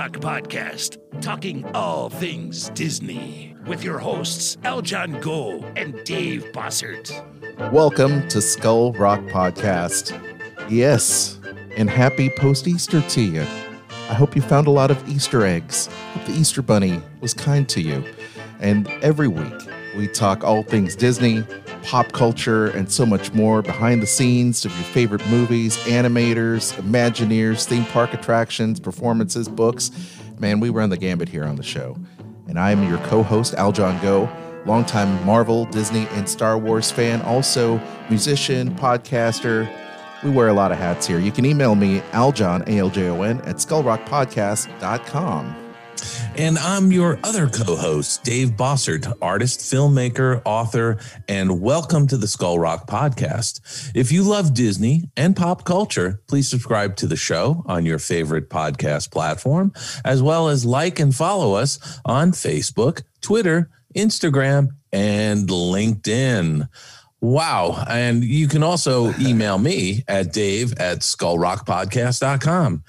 Rock Podcast, talking all things Disney with your hosts, Aljon Go and Dave Bossert. Welcome to Skull Rock Podcast. Yes, and happy post Easter to you. I hope you found a lot of Easter eggs. Hope the Easter Bunny was kind to you. And every week, we talk all things Disney, pop culture, and so much more behind the scenes of your favorite movies, animators, Imagineers, theme park attractions, performances, books. Man, we run the gambit here on the show. And I'm your co host, Aljon Go, longtime Marvel, Disney, and Star Wars fan, also musician, podcaster. We wear a lot of hats here. You can email me, Aljon, A L J O N, at skullrockpodcast.com. And I'm your other co host, Dave Bossert, artist, filmmaker, author, and welcome to the Skull Rock Podcast. If you love Disney and pop culture, please subscribe to the show on your favorite podcast platform, as well as like and follow us on Facebook, Twitter, Instagram, and LinkedIn. Wow. And you can also email me at dave at skullrockpodcast.com.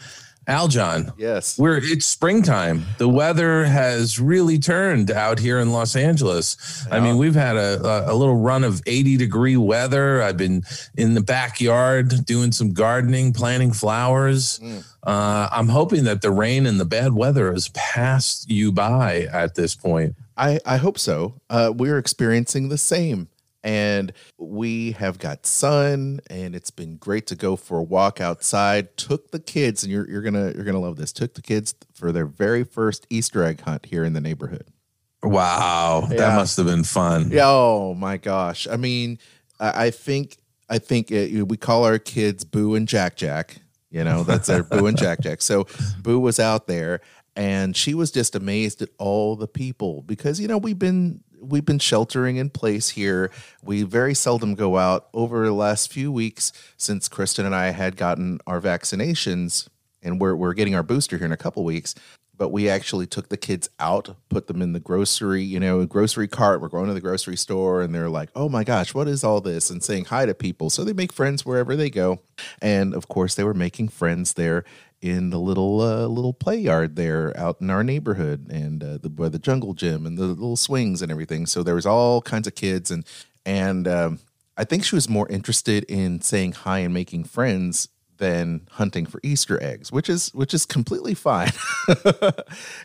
Aljon. Yes. We're it's springtime. The weather has really turned out here in Los Angeles. I mean, we've had a, a little run of 80 degree weather. I've been in the backyard doing some gardening, planting flowers. Mm. Uh, I'm hoping that the rain and the bad weather has passed you by at this point. I, I hope so. Uh, we're experiencing the same. And we have got sun, and it's been great to go for a walk outside. Took the kids, and you're, you're gonna you're gonna love this. Took the kids for their very first Easter egg hunt here in the neighborhood. Wow, Yeah. that must have been fun. Yeah, oh my gosh! I mean, I, I think I think it, we call our kids Boo and Jack Jack. You know, that's our Boo and Jack Jack. So Boo was out there, and she was just amazed at all the people because you know we've been we've been sheltering in place here. We very seldom go out. Over the last few weeks, since Kristen and I had gotten our vaccinations, and we're we're getting our booster here in a couple weeks. But we actually took the kids out, put them in the grocery, you know, grocery cart. We're going to the grocery store, and they're like, "Oh my gosh, what is all this?" and saying hi to people. So they make friends wherever they go, and of course, they were making friends there in the little uh, little play yard there out in our neighborhood, and uh, the where the jungle gym and the little swings and everything. So there was all kinds of kids, and and um, I think she was more interested in saying hi and making friends than hunting for Easter eggs, which is which is completely fine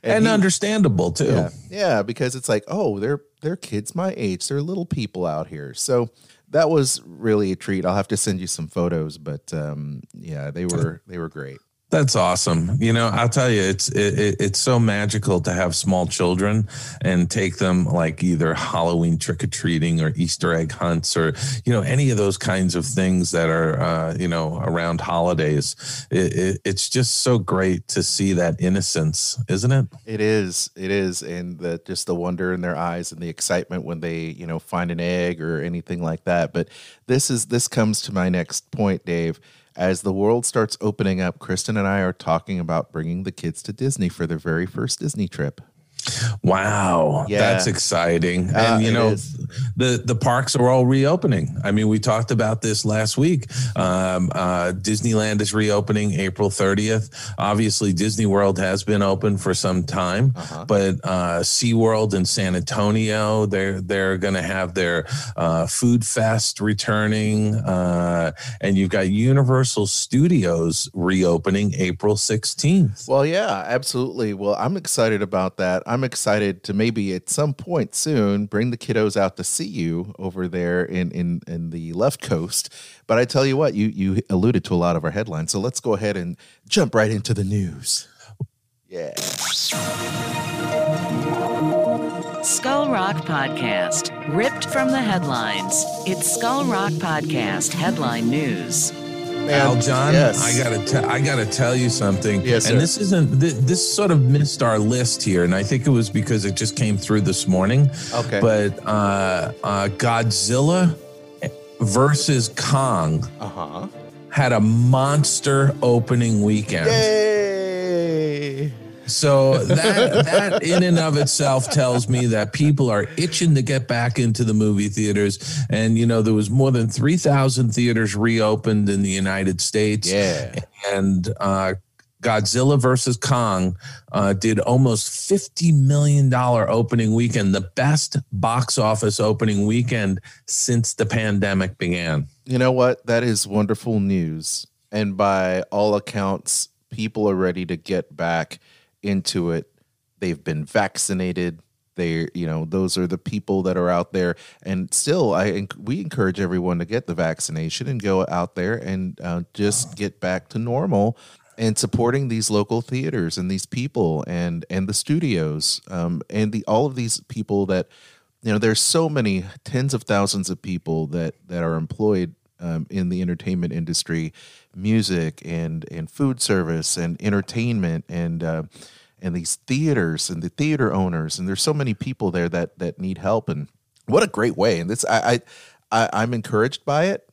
And he- understandable too. yeah, yeah, because it's like, oh, they're they're kids my age, they're little people out here. So that was really a treat. I'll have to send you some photos, but um, yeah, they were they were great. That's awesome. You know, I'll tell you, it's it, it- it's so magical to have small children and take them like either Halloween trick or treating or Easter egg hunts or you know any of those kinds of things that are uh, you know around holidays. It, it, it's just so great to see that innocence, isn't it? It is, it is, and the just the wonder in their eyes and the excitement when they you know find an egg or anything like that. But this is this comes to my next point, Dave. As the world starts opening up, Kristen and I are talking about bringing the kids to Disney for their very first Disney trip. Wow, Yeah. that's exciting. Uh, and you know, the the parks are all reopening. I mean, we talked about this last week. Um, uh, Disneyland is reopening April 30th. Obviously, Disney World has been open for some time, Uh-huh. but uh, SeaWorld in San Antonio, they're they're going to have their uh, Food Fest returning, uh, and you've got Universal Studios reopening April 16th. Well, yeah, absolutely. Well, I'm excited about that. I'm excited to maybe at some point soon bring the kiddos out to see you over there in in in the left coast. But I tell you what, you you alluded to a lot of our headlines, so let's go ahead and jump right into the news. Yeah. Skull Rock Podcast, ripped from the headlines. It's Skull Rock Podcast headline news. Aljon, yes. I gotta te- I gotta tell you something. Yes, sir. and this isn't th- this sort of missed our list here, and I think it was because it just came through this morning. Okay. But uh, uh, Godzilla versus Kong Uh huh. had a monster opening weekend. Yay! So that that in and of itself tells me that people are itching to get back into the movie theaters. And you know, there was more than three thousand theaters reopened in the United States. Yeah. And uh, Godzilla versus Kong uh, did almost $50 million opening weekend, the best box office opening weekend since the pandemic began. You know what? That is wonderful news. And by all accounts, people are ready to get back into it. They've been vaccinated. They, you know, those are the people that are out there. And still, I we encourage everyone to get the vaccination and go out there and uh, just get back to normal and supporting these local theaters and these people and and the studios um, and the all of these people that you know there's so many tens of thousands of people that that are employed um, in the entertainment industry music and and food service and entertainment and uh, and these theaters and the theater owners. And there's so many people there that that need help. And what a great way. And this I, I, I I'm encouraged by it.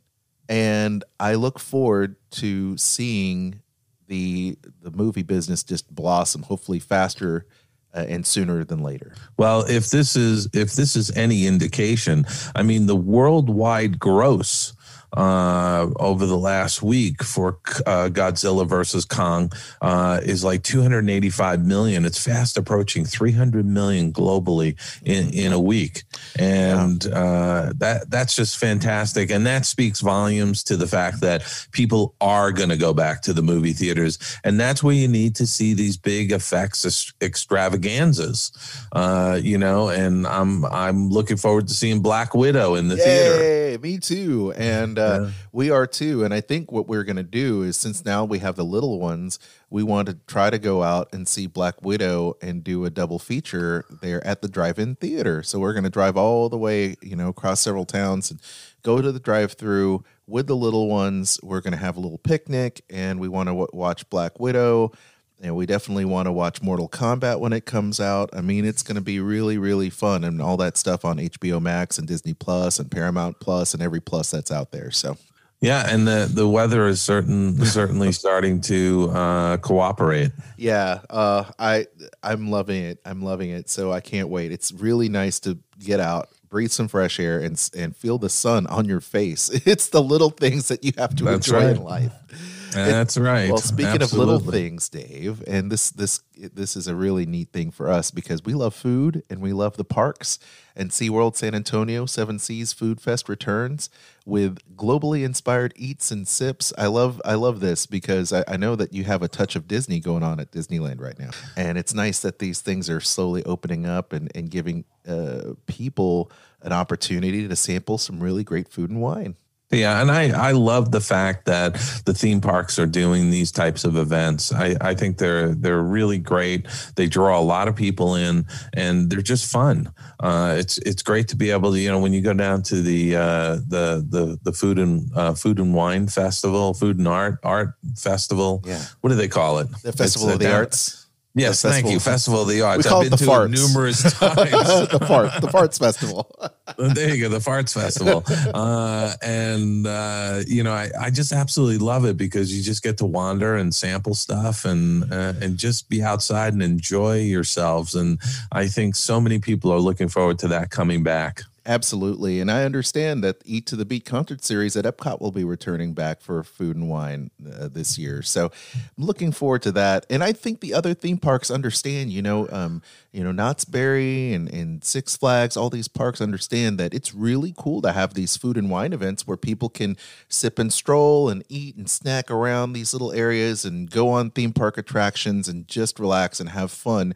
And I look forward to seeing the the movie business just blossom hopefully faster uh, and sooner than later. Well, if this is if this is any indication, I mean the worldwide gross uh, over the last week for uh, Godzilla versus Kong uh, is like 285 million. It's fast approaching 300 million globally in, in a week, and uh, that that's just fantastic. And that speaks volumes to the fact that people are going to go back to the movie theaters, and that's where you need to see these big effects extravaganzas. Uh, you know, and I'm I'm looking forward to seeing Black Widow in the Yay, theater. Me too, and uh, yeah. we are too. And I think what we're going to do is since now we have the little ones, we want to try to go out and see Black Widow and do a double feature there at the drive-in theater. So we're going to drive all the way, you know, across several towns and go to the drive-through with the little ones. We're going to have a little picnic, and we want to w- watch Black Widow and we definitely want to watch Mortal Kombat when it comes out. I mean, it's going to be really, really fun, and all that stuff on HBO Max and Disney Plus and Paramount Plus and every plus that's out there. So, yeah, and the the weather is certain certainly starting to uh, cooperate. Yeah, uh, I I'm loving it. I'm loving it. So I can't wait. It's really nice to get out, breathe some fresh air, and and feel the sun on your face. It's the little things that you have to that's enjoy right. in life. That's right. Well, speaking Absolutely. of little things, Dave, and this this this is a really neat thing for us because we love food and we love the parks. And SeaWorld San Antonio Seven Seas Food Fest returns with globally inspired eats and sips. I love I love this because I, I know that you have a touch of Disney going on at Disneyland right now, and it's nice that these things are slowly opening up and and giving uh, people an opportunity to sample some really great food and wine. Yeah, and I, I love the fact that the theme parks are doing these types of events. I, I think they're they're really great. They draw a lot of people in, and they're just fun. Uh, it's it's great to be able to you know when you go down to the uh, the the the food and uh, food and wine festival, food and art art festival. Yeah, what do they call it? The festival it's of the down, arts. Yes, thank you. Festival of the Arts. We call I've been it the to farts. it numerous times. the fart, the farts festival. there you go, the farts festival. Uh, and uh, you know, I, I just absolutely love it because you just get to wander and sample stuff and uh, and just be outside and enjoy yourselves. And I think so many people are looking forward to that coming back. Absolutely. And I understand that Eat to the Beat concert series at Epcot will be returning back for food and wine uh, this year. So I'm looking forward to that. And I think the other theme parks understand, you know, um, you know, Knott's Berry and, and Six Flags, all these parks understand that it's really cool to have these food and wine events where people can sip and stroll and eat and snack around these little areas and go on theme park attractions and just relax and have fun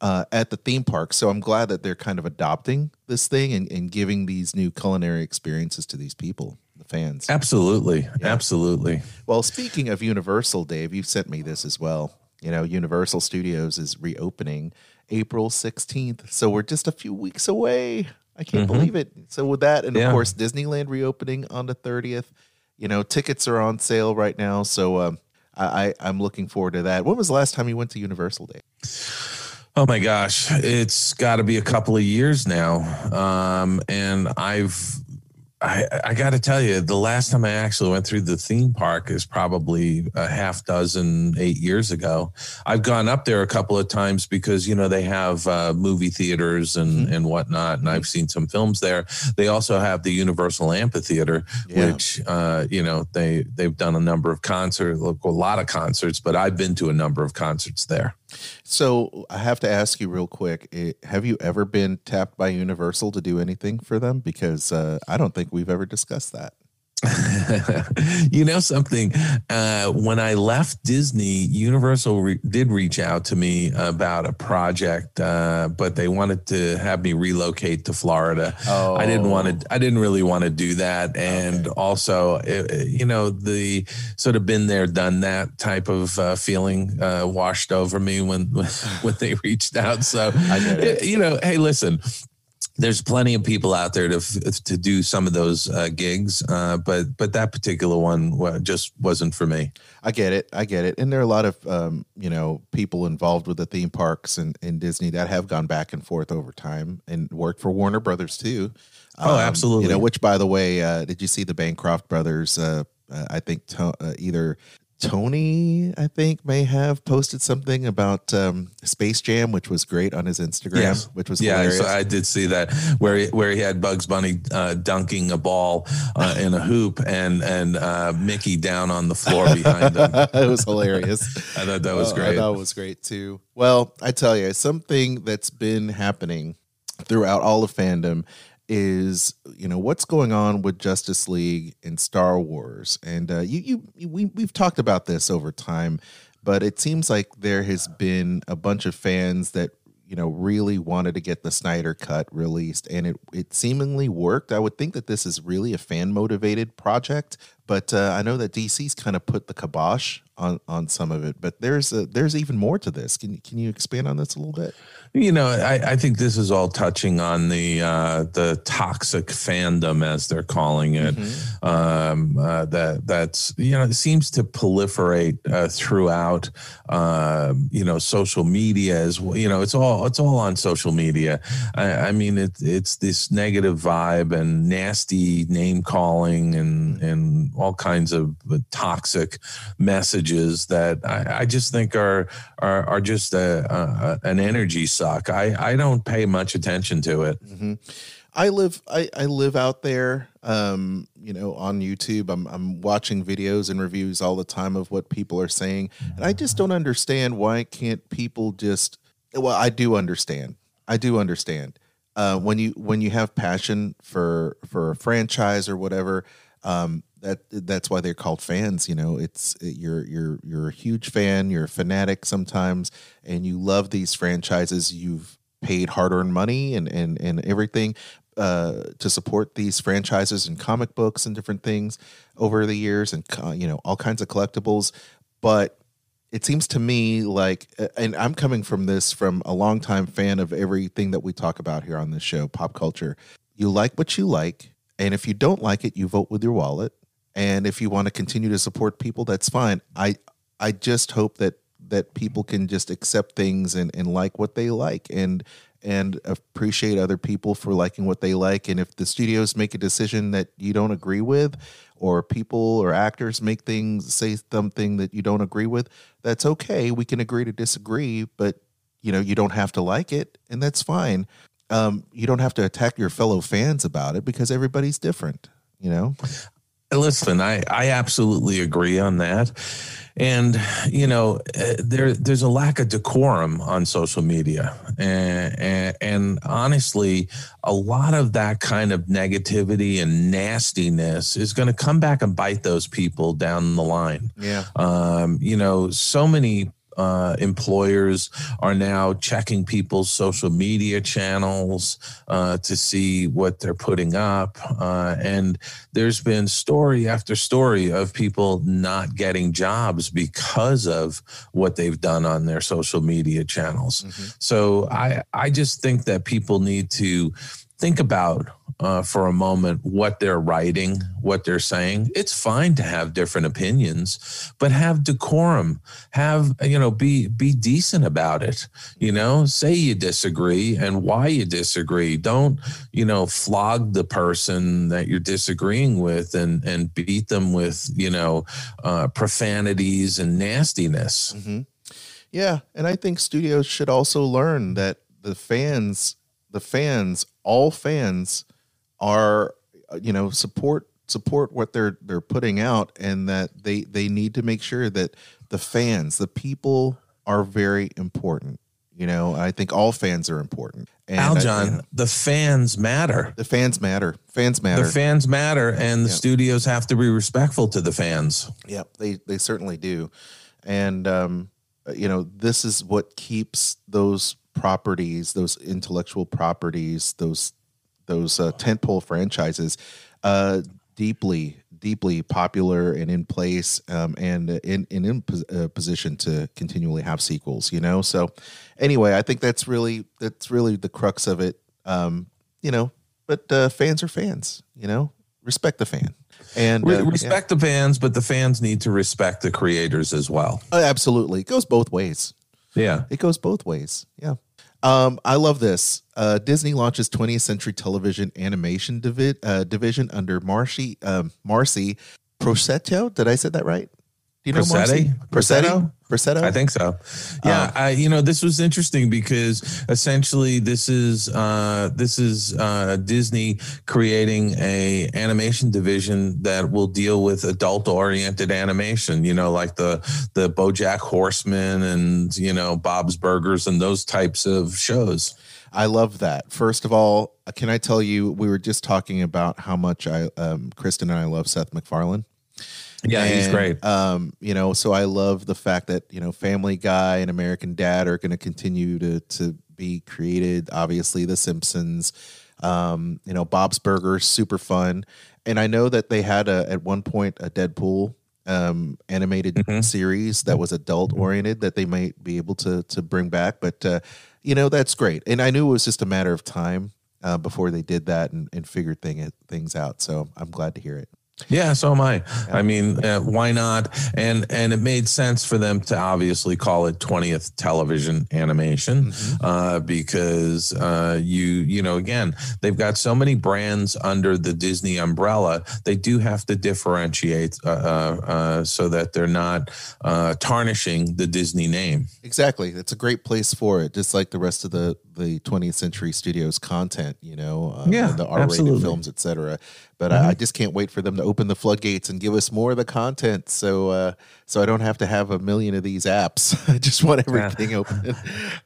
uh, at the theme park. So I'm glad that they're kind of adopting this thing and, and giving these new culinary experiences to these people, the fans. Absolutely. Yeah. Absolutely. Well, speaking of Universal, Dave, you sent me this as well. You know, Universal Studios is reopening April 16th. So we're just a few weeks away. I can't mm-hmm. believe it. So with that, and yeah. of course, Disneyland reopening on the 30th. You know, tickets are on sale right now. So um, I, I, I'm looking forward to that. When was the last time you went to Universal Dave? Oh my gosh, it's got to be a couple of years now, um, and I've I, I got to tell you, the last time I actually went through the theme park is probably a half dozen, eight years ago. I've gone up there a couple of times because you know they have uh, movie theaters and Mhm. and whatnot, and I've seen some films there. They also have the Universal Amphitheater, Yeah. which uh, you know they they've done a number of concerts, a lot of concerts, but I've been to a number of concerts there. So I have to ask you real quick: eh, Have you ever been tapped by Universal to do anything for them? Because uh, I don't think we've ever discussed that. you know something uh, when i left disney universal re- did reach out to me about a project uh, but they wanted to have me relocate to florida. Oh, i didn't want to i didn't really want to do that. And also it, it- you know the sort of been there done that type of uh, feeling uh, washed over me when when they reached out. So I get it. you know hey listen there's plenty of people out there to to do some of those uh, gigs, uh, but but that particular one just wasn't for me. I get it. I get it. And there are a lot of um, you know people involved with the theme parks and, and Disney that have gone back and forth over time and worked for Warner Brothers too. Um, Oh, absolutely. You know, which by the way, uh, did you see the Bancroft brothers? Uh, uh, I think to, uh, either Tony, I think, may have posted something about um, Space Jam, which was great on his Instagram, Yes. which was Yeah, hilarious. so I did see that where he, where he had Bugs Bunny uh, dunking a ball uh, in a hoop and and uh, Mickey down on the floor behind him. it was hilarious. I thought that was Oh, I great. thought it was great too. Well, I tell you, something that's been happening throughout all of fandom is you know what's going on with Justice League and Star Wars, and uh, you, you we we've talked about this over time, but it seems like there has been a bunch of fans that you know really wanted to get the Snyder cut released, and it it seemingly worked. I would think that this is really a fan motivated project, but uh, I know that DC's kind of put the kibosh on on some of it. But there's a, there's even more to this. Can can you expand on this a little bit? You know, I, I think this is all touching on the uh, the toxic fandom, as they're calling it. Um, uh, that that's you know it seems to proliferate uh, throughout. Uh, you know, social media as well. You know, it's all it's all on social media. I, I mean, it, it's this negative vibe and nasty name calling and and all kinds of toxic messages that I, I just think are are, are just a, a, an energy suck. I, I don't pay much attention to it. hmm I live I, I live out there um you know on YouTube. I'm I'm watching videos and reviews all the time of what people are saying. And I just don't understand why can't people just well I do understand. I do understand. Uh when you when you have passion for for a franchise or whatever um that that's why they're called fans you know? It's you're you're you're a huge fan you're a fanatic sometimes and you love these franchises. You've paid hard-earned money and and and everything uh, to support these franchises and comic books and different things over the years and you know all kinds of collectibles. But it seems to me like and i'm coming from this from a longtime fan of everything that we talk about here on this show pop culture. You like what you like and if you don't like it you vote with your wallet and if you want to continue to support people that's fine. I i just hope that that people can just accept things and, and like what they like and and appreciate other people for liking what they like. And if the studios make a decision that you don't agree with or people or actors make things say something that you don't agree with that's okay. We can agree to disagree but you know you don't have to like it and that's fine. Um, you don't have to attack your fellow fans about it because everybody's different you know Listen, I, I absolutely agree on that. And, you know, uh, there there's a lack of decorum on social media. And, and, and honestly, a lot of that kind of negativity and nastiness is going to come back and bite those people down the line. yeah Um, you know, so many uh, employers are now checking people's social media channels uh, to see what they're putting up. Uh, and there's been story after story of people not getting jobs because of what they've done on their social media channels. Mhm. So I, I just think that people need to think about uh, for a moment what they're writing, what they're saying. It's fine to have different opinions, but have decorum. Have you know be be decent about it. You know, say you disagree and why you disagree. Don't you know flog the person that you're disagreeing with and and beat them with you know uh, profanities and nastiness. Mm-hmm. Yeah, and I think studios should also learn that the fans, the fans, all fans are you know support support what they're they're putting out and that they they need to make sure that the fans, the people are very important. You know, I think all fans are important. And Aljon, the fans matter. The fans matter. Fans matter. The fans matter, and the studios have to be respectful to the fans. Yeah, they they certainly do. And um, you know, this is what keeps those properties, those intellectual properties, those those uh, tentpole franchises, uh, deeply deeply popular and in place um, and in in, in uh, position to continually have sequels you know? So anyway i think that's really that's really the crux of it. Um, you know but uh, fans are fans you know? Respect the fan. And uh, respect yeah. the fans but the fans need to respect the creators as well. Uh, absolutely. It goes both ways. Yeah. It goes both ways. Yeah um, I love this. Uh, Disney launches 20th Century Television Animation divi- uh, division under Marci um, Marci Prosetto. Did I say that right? Do you know? Prosetto? Prosetto? I think so. Yeah, um, I, you know, this was interesting because essentially this is uh, this is uh, Disney creating a animation division that will deal with adult oriented animation. You know, like the the BoJack Horseman and you know Bob's Burgers and those types of shows. I love that. First of all, can I tell you, we were just talking about how much I, um, Kristen and I love Seth MacFarlane. Yeah, and, he's great. Um, you know, so I love the fact that you know Family Guy and American Dad are going to continue to to be created. Obviously, The Simpsons. Um, you know, Bob's Burgers, super fun. And I know that they had a at one point a Deadpool um, animated mm-hmm. series that was adult oriented that they might be able to to bring back. But uh, you know, that's great. And I knew it was just a matter of time uh, before they did that and, and figured thing, things out. So I'm glad to hear it. Yeah, so am I. I mean, uh, why not? And and it made sense for them to obviously call it 20th television animation mm-hmm. uh, because uh, you you know again they've got so many brands under the Disney umbrella. They do have to differentiate uh, uh, uh, so that they're not tarnishing the Disney name. Exactly, it's a great place for it. Just like the rest of the the 20th Century Studios content, you know, yeah, the R-rated films, etc. But mm-hmm. I, I, just can't wait for them to open the floodgates and give us more of the content, so uh, so I don't have to have a million of these apps. I just want everything yeah. open.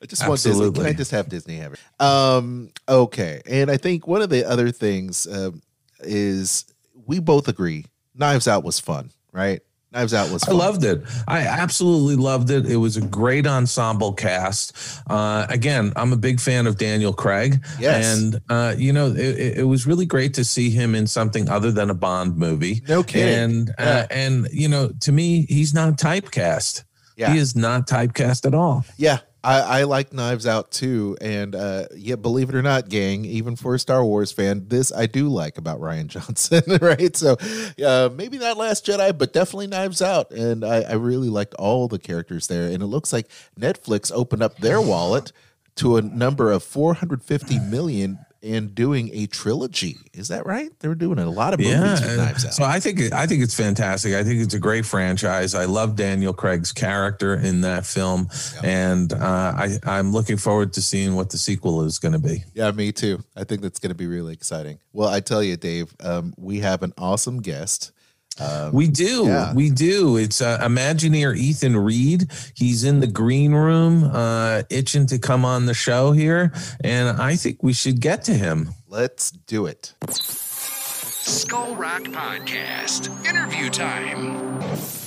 I just want Disney. Can I just have Disney have it? Um, okay, and I think one of the other things uh, is we both agree Knives Out was fun, right? Knives Out was. Fun. I loved it. I absolutely loved it. It was a great ensemble cast. Uh, again, I'm a big fan of Daniel Craig. Yes, and uh, you know, it, it, was really great to see him in something other than a Bond movie. No kidding. And uh, yeah. uh, and you know, to me, he's not typecast. Yeah. He is not typecast at all. Yeah, I, I, like Knives Out too, and uh, yeah, believe it or not, gang, even for a Star Wars fan, this I do like about Rian Johnson, right? So uh, maybe not Last Jedi, but definitely Knives Out, and I, I really liked all the characters there. And it looks like Netflix opened up their wallet to a number of 450 million and doing a trilogy. Is that right? They were doing a lot of movies yeah. with Knives Out. So I think I think it's fantastic. I think it's a great franchise. I love Daniel Craig's character in that film, yeah. and uh, I I'm looking forward to seeing what the sequel is going to be. Yeah, me too. I think that's going to be really exciting. Well, I tell you, Dave, um, we have an awesome guest. Um, we do. Yeah. We do. It's uh, Imagineer Ethan Reed. He's in the green room, uh, itching to come on the show here. And I think we should get to him. Let's do it. Skull Rock Podcast. Interview time.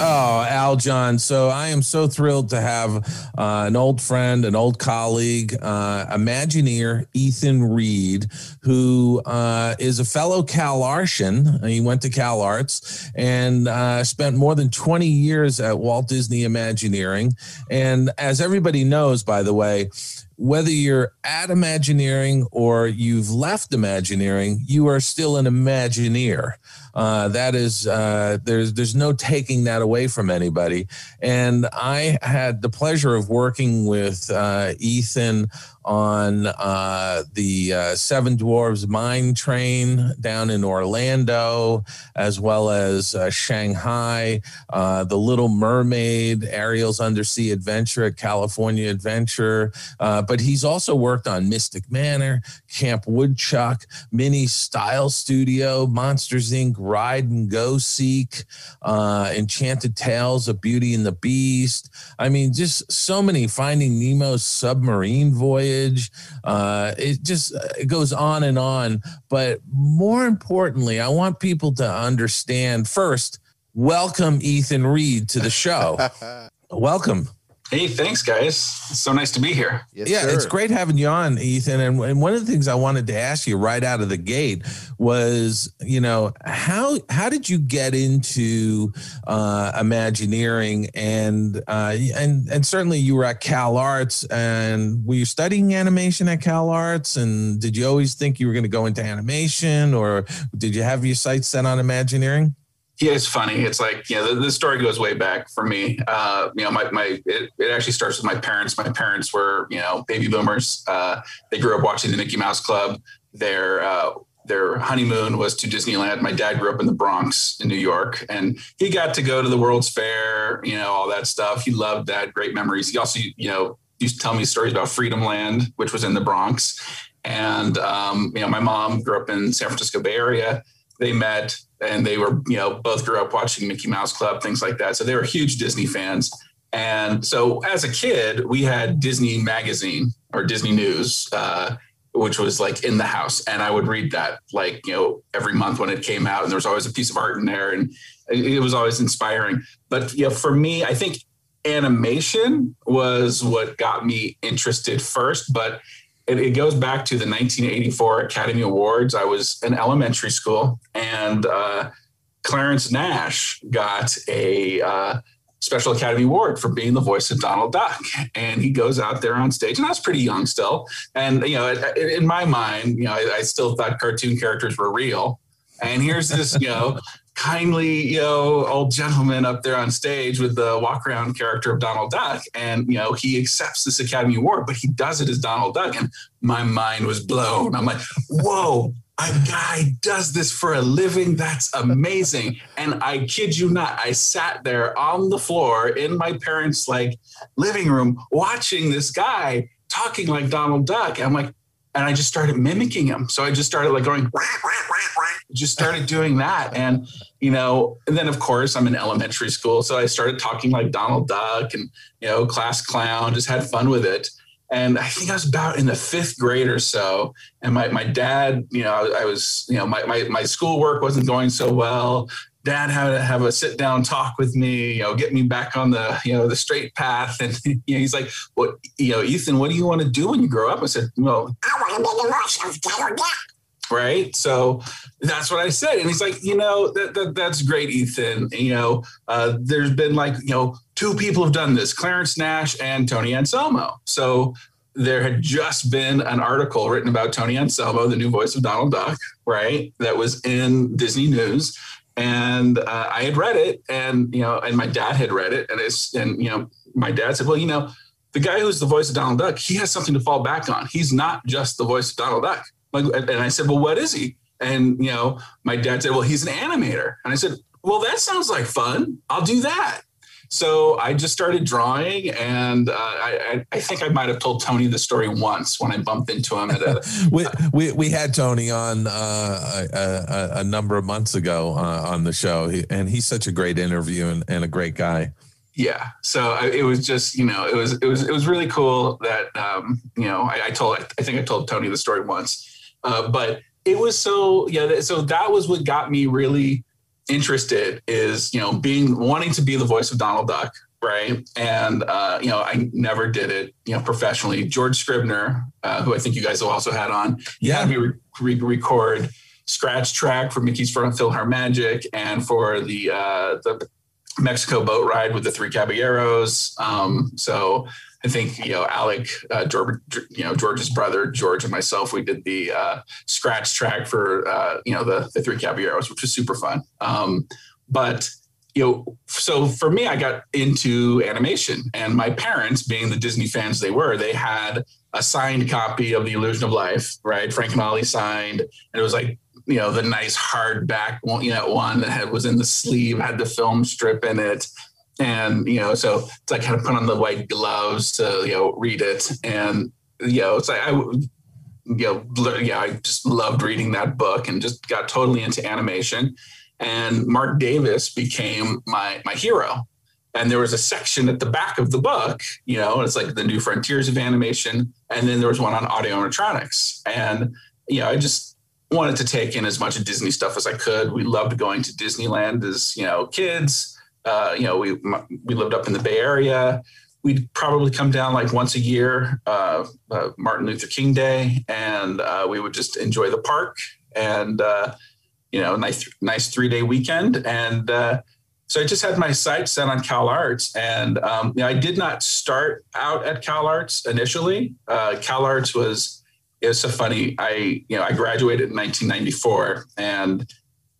Oh, Aljon. So I am so thrilled to have uh, an old friend, an old colleague, uh, Imagineer Ethan Reed, who uh, is a fellow Cal Artian. He went to Cal Arts and uh, spent more than 20 years at Walt Disney Imagineering. And as everybody knows, by the way, whether you're at Imagineering or you've left Imagineering, you are still an Imagineer. Uh, that is, uh, there's there's no taking that away from anybody. And I had the pleasure of working with uh, Ethan on uh, the uh, Seven Dwarfs Mine Train down in Orlando, as well as Shanghai, The Little Mermaid, Ariel's Undersea Adventure at California Adventure. But he's also worked on Mystic Manor, Camp Woodchuck, Minnie Style Studio, Monsters Inc., Ride and Go Seek, uh, Enchanted Tales of Beauty and the Beast. I mean, just so many Finding Nemo's submarine voyage. Uh, it just it goes on and on. But more importantly, I want people to understand first. Welcome, Ethan Reed, to the show. welcome. Hey, thanks, guys. It's so nice to be here. Yes, yeah, sir. it's great having you on, Ethan. And, and one of the things I wanted to ask you right out of the gate was, you know, how how did you get into uh, Imagineering? And uh, and and certainly you were at Cal Arts, and were you studying animation at Cal Arts? And did you always think you were going to go into animation, or did you have your sights set on Imagineering? Yeah, it's funny. It's like, you know, the, the story goes way back for me. Uh, you know, my, my it, it actually starts with my parents. My parents were, you know, baby boomers. Uh, they grew up watching the Mickey Mouse Club. Their uh, their honeymoon was to Disneyland. My dad grew up in the Bronx in New York, and he got to go to the World's Fair, you know, all that stuff. He loved that. Great memories. He also, you know, used to tell me stories about Freedom Land, which was in the Bronx. And um, you know, my mom grew up in San Francisco Bay Area. They met and they were, you know, both grew up watching Mickey Mouse Club, things like that. So they were huge Disney fans. And so as a kid, we had Disney Magazine or Disney News, uh, which was like in the house. And I would read that like, you know, every month when it came out. And there was always a piece of art in there. And it was always inspiring. But, you know, for me, I think animation was what got me interested first. But it, it, goes back to the 1984 Academy Awards. I was in elementary school, and uh, Clarence Nash got a uh, Special Academy Award for being the voice of Donald Duck. And he goes out there on stage, and I was pretty young still. And you know, in my mind, you know, I, I still thought cartoon characters were real. And here's this, you know, kindly, you know, old gentleman up there on stage with the walk around character of Donald Duck. And, you know, he accepts this Academy Award, but he does it as Donald Duck. And my mind was blown. I'm like, whoa, a guy does this for a living. That's amazing. And I kid you not, I sat there on the floor in my parents' like living room watching this guy talking like Donald Duck. I'm like, and I just started mimicking him. So I just started like going, just started doing that. And, you know, and then of course I'm in elementary school. So I started talking like Donald Duck and, you know, class clown, just had fun with it. And I think I was about in the fifth grade or so. And my, my dad, you know, I, I was, you know, my, my, my schoolwork wasn't going so well dad had to have a sit down talk with me, you know, get me back on the, you know, the straight path. And you know, he's like, well, you know, Ethan, what do you want to do when you grow up? I said, well, I want to be the Right. So that's what I said. And he's like, you know, that, that that's great, Ethan. You know, uh, there's been like, you know, two people have done this, Clarence Nash and Tony Anselmo. So there had just been an article written about Tony Anselmo, the new voice of Donald Duck, right? That was in Disney News and uh, I had read it, and you know, and my dad had read it, and it's and you know, my dad said, well, you know, the guy who's the voice of Donald Duck, he has something to fall back on. He's not just the voice of Donald Duck. Like, and I said, well, what is he? And you know, my dad said, well, he's an animator, and I said, well, that sounds like fun. I'll do that. So I just started drawing, and uh, I, I, think I might have told Tony the story once when I bumped into him at a. we, we we had Tony on uh, a, a, a, number of months ago uh, on the show, he, and he's such a great interview and, and a great guy. Yeah, so I, it was just you know it was it was it was really cool that um, you know I, I told I think I told Tony the story once, uh, but it was so yeah so that was what got me really interested is you know being wanting to be the voice of Donald Duck, right? And uh, you know, I never did it, you know, professionally. George Scribner, uh, who I think you guys have also had on, Yeah. had me re- re- record scratch track for Mickey's Front PhilharMagic and for the uh, the Mexico boat ride with the Three Caballeros. Um, so I think you know Alec, uh, George, you know George's brother George and myself, we did the uh, scratch track for uh, you know the the Three Caballeros, which was super fun. Um, but you know, so for me, I got into animation, and my parents, being the Disney fans they were, they had a signed copy of The Illusion of Life, right? Frank and signed, and it was like you know the nice hardback one, you know, one that had was in the sleeve, had the film strip in it, and you know, so it's like kind of put on the white gloves to you know read it, and you know, it's like I. you know, yeah, I just loved reading that book and just got totally into animation and Marc Davis became my my hero. And there was a section at the back of the book, you know, it's like the new frontiers of animation, and then there was one on audio animatronics. And you know, I just wanted to take in as much of Disney stuff as I could. We loved going to Disneyland as you know kids. Uh, you know, we we lived up in the Bay Area. We'd probably come down like once a year, uh, uh, Martin Luther King Day, and uh, we would just enjoy the park and uh, you know, nice nice three day weekend, and uh, so I just had my sights set on Cal Arts, and um, you know, I did not start out at Cal Arts initially. Cal Arts was it was so funny. I you know I graduated in 1994, and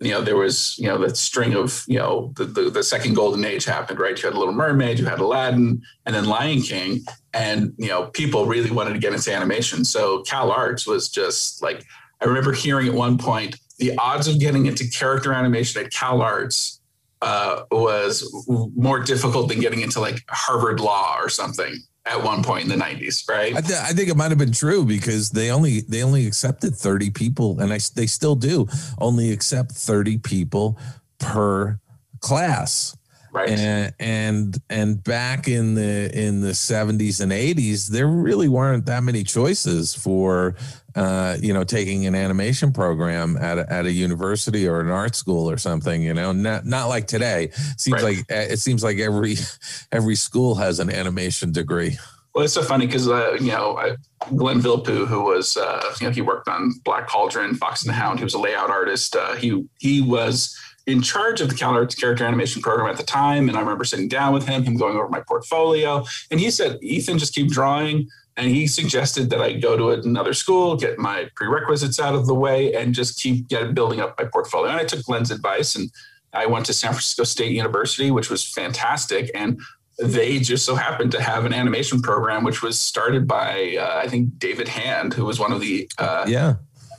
you know there was you know that string of you know the, the the second golden age happened, right? You had Little Mermaid, you had Aladdin, and then Lion King, and you know people really wanted to get into animation. So Cal Arts was just like I remember hearing at one point the odds of getting into character animation at Cal Arts uh, was more difficult than getting into like Harvard Law or something at one point in the 90s, right? I, th- I think it might have been true because they only they only accepted 30 people and I, they still do only accept 30 people per class right. and and and back in the in the 70s and 80s there really weren't that many choices for uh you know taking an animation program at a, at a university or an art school or something you know not not like today seems Right. like uh, it seems like every every school has an animation degree Well, it's so funny because uh, you know I, Glenn Villepeu, who was uh, you know he worked on Black Cauldron, Fox and the Hound. He was a layout artist. Uh, he he was in charge of the Cal Arts character animation program at the time, and I remember sitting down with him, him going over my portfolio, and he said, "Ethan, just keep drawing." And he suggested that I go to another school, get my prerequisites out of the way, and just keep get, building up my portfolio. And I took Glenn's advice, and I went to San Francisco State University, which was fantastic. And they just so happened to have an animation program which was started by uh, I think David Hand, who was one of the uh, yeah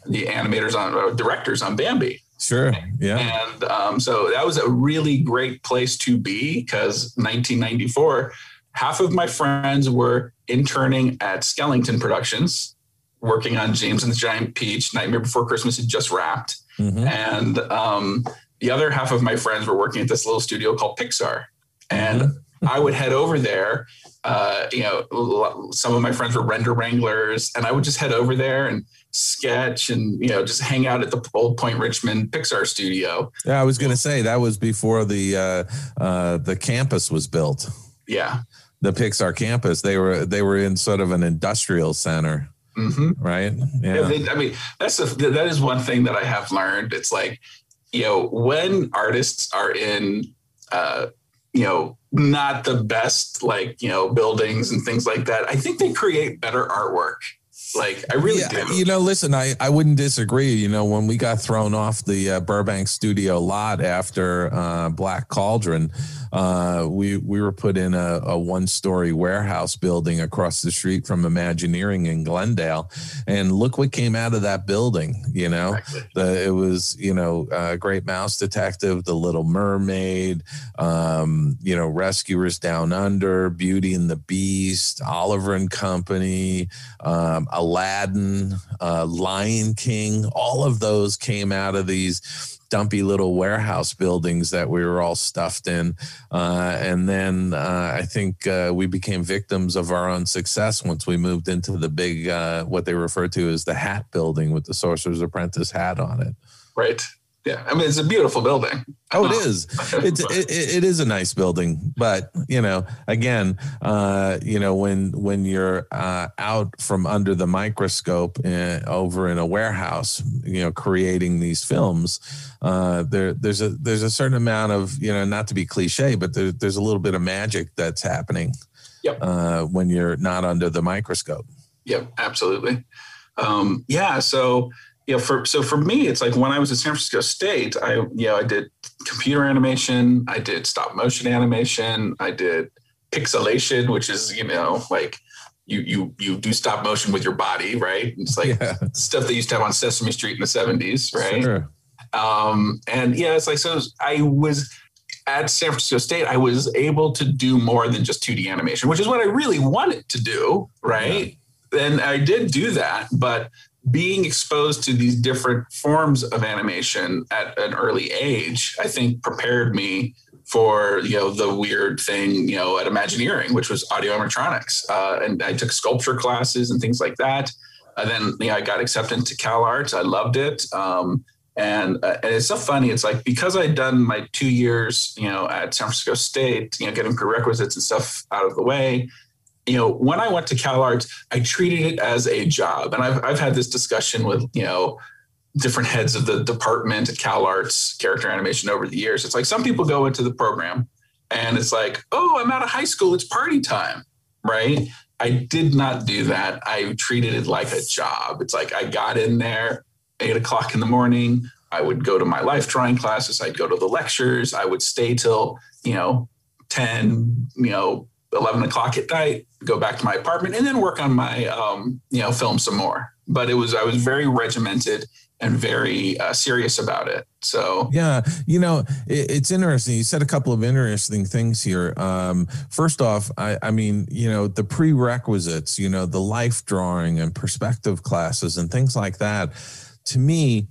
the animators on uh, directors on Bambi, sure yeah and um, so that was a really great place to be because 1994, half of my friends were interning at Skellington Productions, working on James and the Giant Peach. Nightmare Before Christmas had just wrapped, Mhm. and um, the other half of my friends were working at this little studio called Pixar. And I would head over there. Uh, you know, some of my friends were render wranglers, and I would just head over there and sketch and you know just hang out at the Old Point Richmond Pixar studio. Yeah, I was going to say that was before the uh, uh, the campus was built. Yeah. The Pixar campus. They were they were in sort of an industrial center, hmm right? Yeah. Yeah. they, I mean, that's a, that is one thing that I have learned. It's like, you know, when artists are in, uh, you know, not the best, like, you know, buildings and things like that, I think they create better artwork. Like, I really yeah, do. you know, listen, I, I wouldn't disagree. You know, when we got thrown off the uh, Burbank studio lot after uh, Black Cauldron, uh, we we were put in a, a one story warehouse building across the street from Imagineering in Glendale, and look what came out of that building. You know, Exactly. the it was you know uh, Great Mouse Detective, The Little Mermaid, um, you know Rescuers Down Under, Beauty and the Beast, Oliver and Company, um, Aladdin, uh, Lion King. All of those came out of these dumpy little warehouse buildings that we were all stuffed in. Uh, and then uh, I think uh, we became victims of our own success once we moved into the big, uh, what they refer to as the hat building with the Sorcerer's Apprentice hat on it. Right. Yeah. I mean, it's a beautiful building. Oh, it is. It's it, it is a nice building, but you know, again, uh, you know, when when you're uh, out from under the microscope uh, over in a warehouse, you know, creating these films, uh, there there's a there's a certain amount of you know, not to be cliche, but there, there's a little bit of magic that's happening. Yep. Uh, when you're not under the microscope. Yep, absolutely. Um, yeah. So you know, for so for me, it's like when I was at San Francisco State, I you know I did computer animation, I did stop motion animation, I did pixelation, which is you know like you you you do stop motion with your body, right? It's like yeah. stuff they used to have on Sesame Street in the seventies, right? Sure. Um, and yeah, it's like so I was at San Francisco State, I was able to do more than just 2D animation, which is what I really wanted to do, right? Yeah. And I did do that, but being exposed to these different forms of animation at an early age, I think prepared me for you know the weird thing you know at Imagineering, which was audio animatronics, uh, and I took sculpture classes and things like that. And then you know, I got accepted to Cal Arts. I loved it. Um, and, uh, and it's so funny. It's like because I'd done my two years, you know, at San Francisco State, you know, getting prerequisites and stuff out of the way, you know, when I went to Cal Arts, I treated it as a job. And I've, I've had this discussion with, you know, different heads of the department at Cal Arts character animation over the years. It's like some people go into the program and it's like, oh, I'm out of high school. It's party time. Right. I did not do that. I treated it like a job. It's like I got in there eight o'clock in the morning. I would go to my life drawing classes. I'd go to the lectures. I would stay till, you know, 10, you know, 11 o'clock at night, go back to my apartment, and then work on my, um, you know, film some more. But it was, I was very regimented and very uh, serious about it. So yeah, you know, it, it's interesting. You said a couple of interesting things here. Um, first off, I, I mean, you know, the prerequisites, you know, the life drawing and perspective classes and things like that. To me,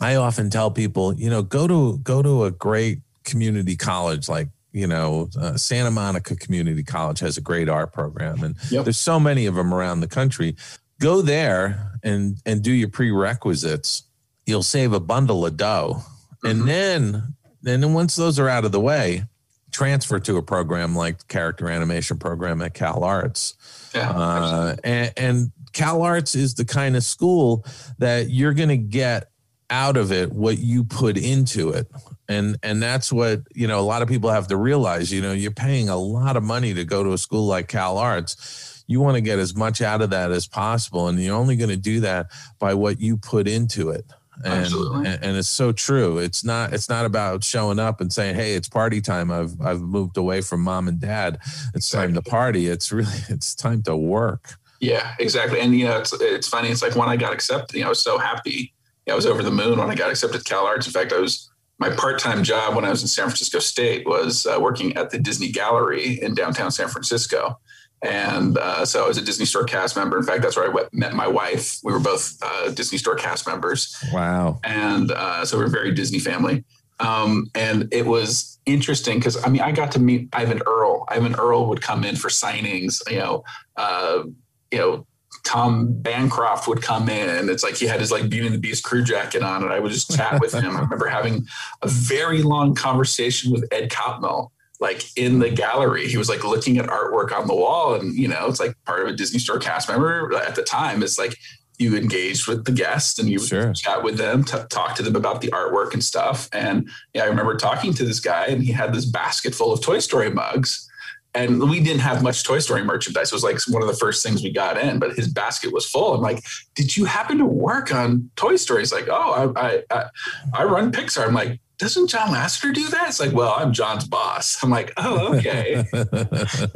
I often tell people, you know, go to go to a great community college like you know, uh, Santa Monica Community College has a great art program, and yep. there's so many of them around the country. Go there and and do your prerequisites. You'll save a bundle of dough, mm-hmm. and then and then once those are out of the way, transfer to a program like the character animation program at Cal Arts. Yeah, uh, and, and Cal Arts is the kind of school that you're going to get out of it what you put into it and and that's what you know a lot of people have to realize you know you're paying a lot of money to go to a school like cal arts. You want to get as much out of that as possible and you're only going to do that by what you put into it. And, and, and it's so true. It's not it's not about showing up and saying hey it's party time. I've i've moved away from mom and dad. It's exactly. time to party. It's really it's time to work. Yeah exactly. And you know it's it's funny. It's like when i got accepted you know i was so happy. I was over the moon when I got accepted to Cal Arts. In fact, I was my part-time job when I was in San Francisco State was uh, working at the Disney Gallery in downtown San Francisco. And uh, so I was a Disney Store cast member. In fact, that's where I met my wife. We were both uh, Disney Store cast members. Wow. And uh, so we're a very Disney family. Um, and it was interesting because I mean, I got to meet Eyvind Earle. Eyvind Earle would come in for signings, you know, uh, you know, Tom Bancroft would come in. And it's like he had his like Beauty and the Beast crew jacket on, and I would just chat with him. I remember having a very long conversation with Ed Catmull, like in the gallery. He was like looking at artwork on the wall, and you know, it's like part of a Disney Store cast member at the time. It's like you engaged with the guests and you sure. chat with them, t- talk to them about the artwork and stuff. And yeah, I remember talking to this guy, and he had this basket full of Toy Story mugs and we didn't have much Toy Story merchandise. It was like one of the first things we got in, but his basket was full. I'm like, did you happen to work on Toy Story? He's like, oh, I, I, I run Pixar. I'm like, doesn't John Lasseter do that? It's like, well, I'm John's boss. I'm like, oh, okay.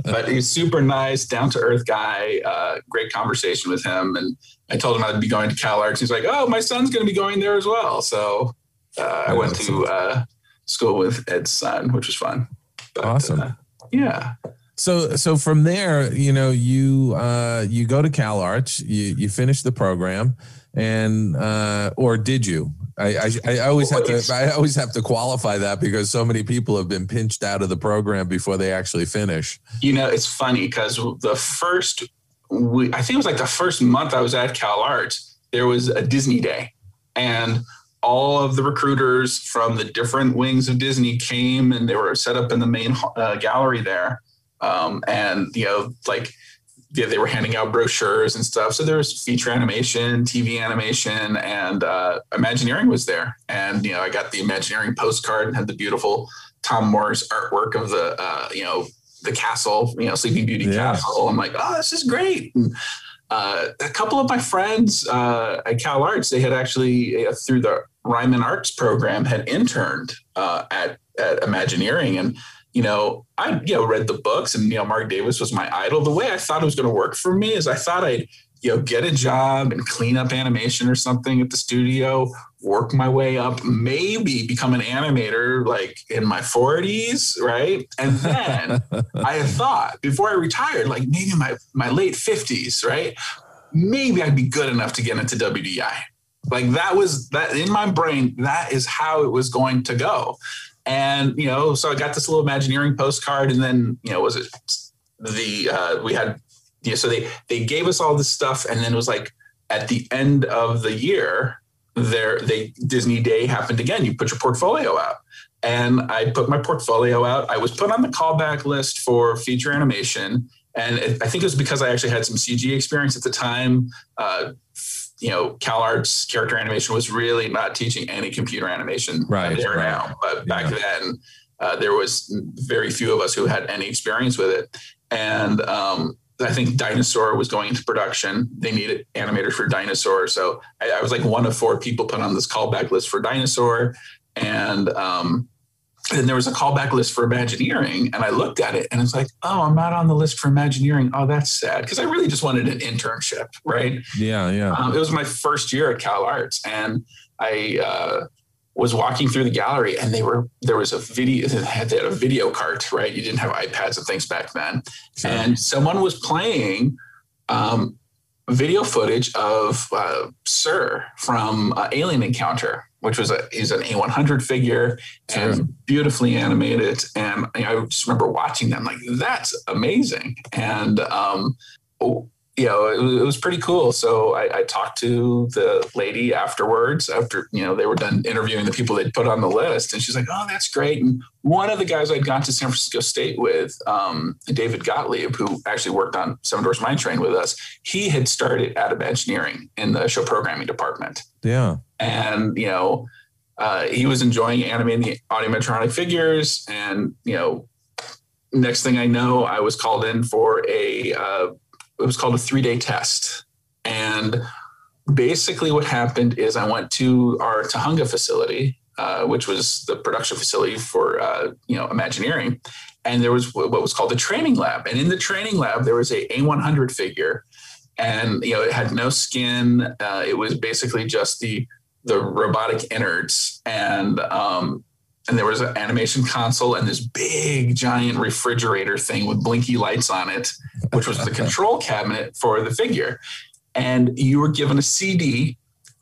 but he's super nice, down to earth guy. Uh, great conversation with him. And I told him I'd be going to Cal Arts. He's like, oh, my son's going to be going there as well. So uh, I went to uh, school with Ed's son, which was fun. But, awesome. Yeah. So so from there, you know, you uh, you go to Cal Arts, you you finish the program, and uh, or did you? I, I, I always have to I always have to qualify that because so many people have been pinched out of the program before they actually finish. You know, it's funny because the first we I think it was like the first month I was at Cal Arts, there was a Disney day, and all of the recruiters from the different wings of Disney came and they were set up in the main uh, gallery there. Um, and, you know, like yeah, they were handing out brochures and stuff. So there was feature animation, TV animation, and uh, Imagineering was there. And, you know, I got the Imagineering postcard and had the beautiful Tom Moore's artwork of the, uh, you know, the castle, you know, Sleeping Beauty yeah. castle. I'm like, oh, this is great. And, uh, a couple of my friends uh, at Cal Arts, they had actually uh, through the Ryman Arts program had interned uh, at at Imagineering, and you know I you know read the books, and you know Marc Davis was my idol. The way I thought it was going to work for me is I thought I'd you know get a job and clean up animation or something at the studio, work my way up, maybe become an animator like in my 40s, right? And then I had thought before I retired, like maybe my my late 50s, right? Maybe I'd be good enough to get into WDI. Like that was that in my brain, that is how it was going to go. And you know, so I got this little Imagineering postcard, and then you know, was it the uh, we had yeah, so they they gave us all this stuff, and then it was like at the end of the year, there they Disney Day happened again. You put your portfolio out. And I put my portfolio out. I was put on the callback list for feature animation. And it, I think it was because I actually had some CG experience at the time. Uh, you know, Cal Arts character animation was really not teaching any computer animation right, there right. now. But back yeah. then, uh, there was very few of us who had any experience with it. And um, I think Dinosaur was going into production. They needed animators for Dinosaur. So I, I, was like one of four people put on this callback list for Dinosaur. And um, then there was a callback list for Imagineering. And I looked at it and it's like, oh, I'm not on the list for Imagineering. Oh, that's sad. Because I really just wanted an internship, right? Yeah, yeah. Um, it was my first year at Cal Arts. And I, uh, was walking through the gallery and they were there was a video they had a video cart right you didn't have ipads and things back then sure. and someone was playing um, video footage of uh, S.I.R. from uh, alien encounter which was a he's an a100 figure sure. and beautifully animated and i just remember watching them like that's amazing and um, oh, you know, it was, it was pretty cool. So I, I, talked to the lady afterwards, after, you know, they were done interviewing the people they'd put on the list. And she's like, oh, that's great. And one of the guys I'd gone to San Francisco State with, um, David Gottlieb, who actually worked on Seven Dwarfs Mine Train with us, he had started at Imagineering in the show programming department. Yeah. And, you know, uh, he was enjoying animating the animatronic figures. And, you know, next thing I know, I was called in for a, uh, it was called a three day test. And basically, what happened is I went to our Tujunga facility, uh, which was the production facility for uh, you know Imagineering, and there was what was called the training lab. And in the training lab, there was a A100 figure, and you know it had no skin. Uh, it was basically just the the robotic innards, and um, and there was an animation console and this big giant refrigerator thing with blinky lights on it, which was the control cabinet for the figure. And you were given a CD,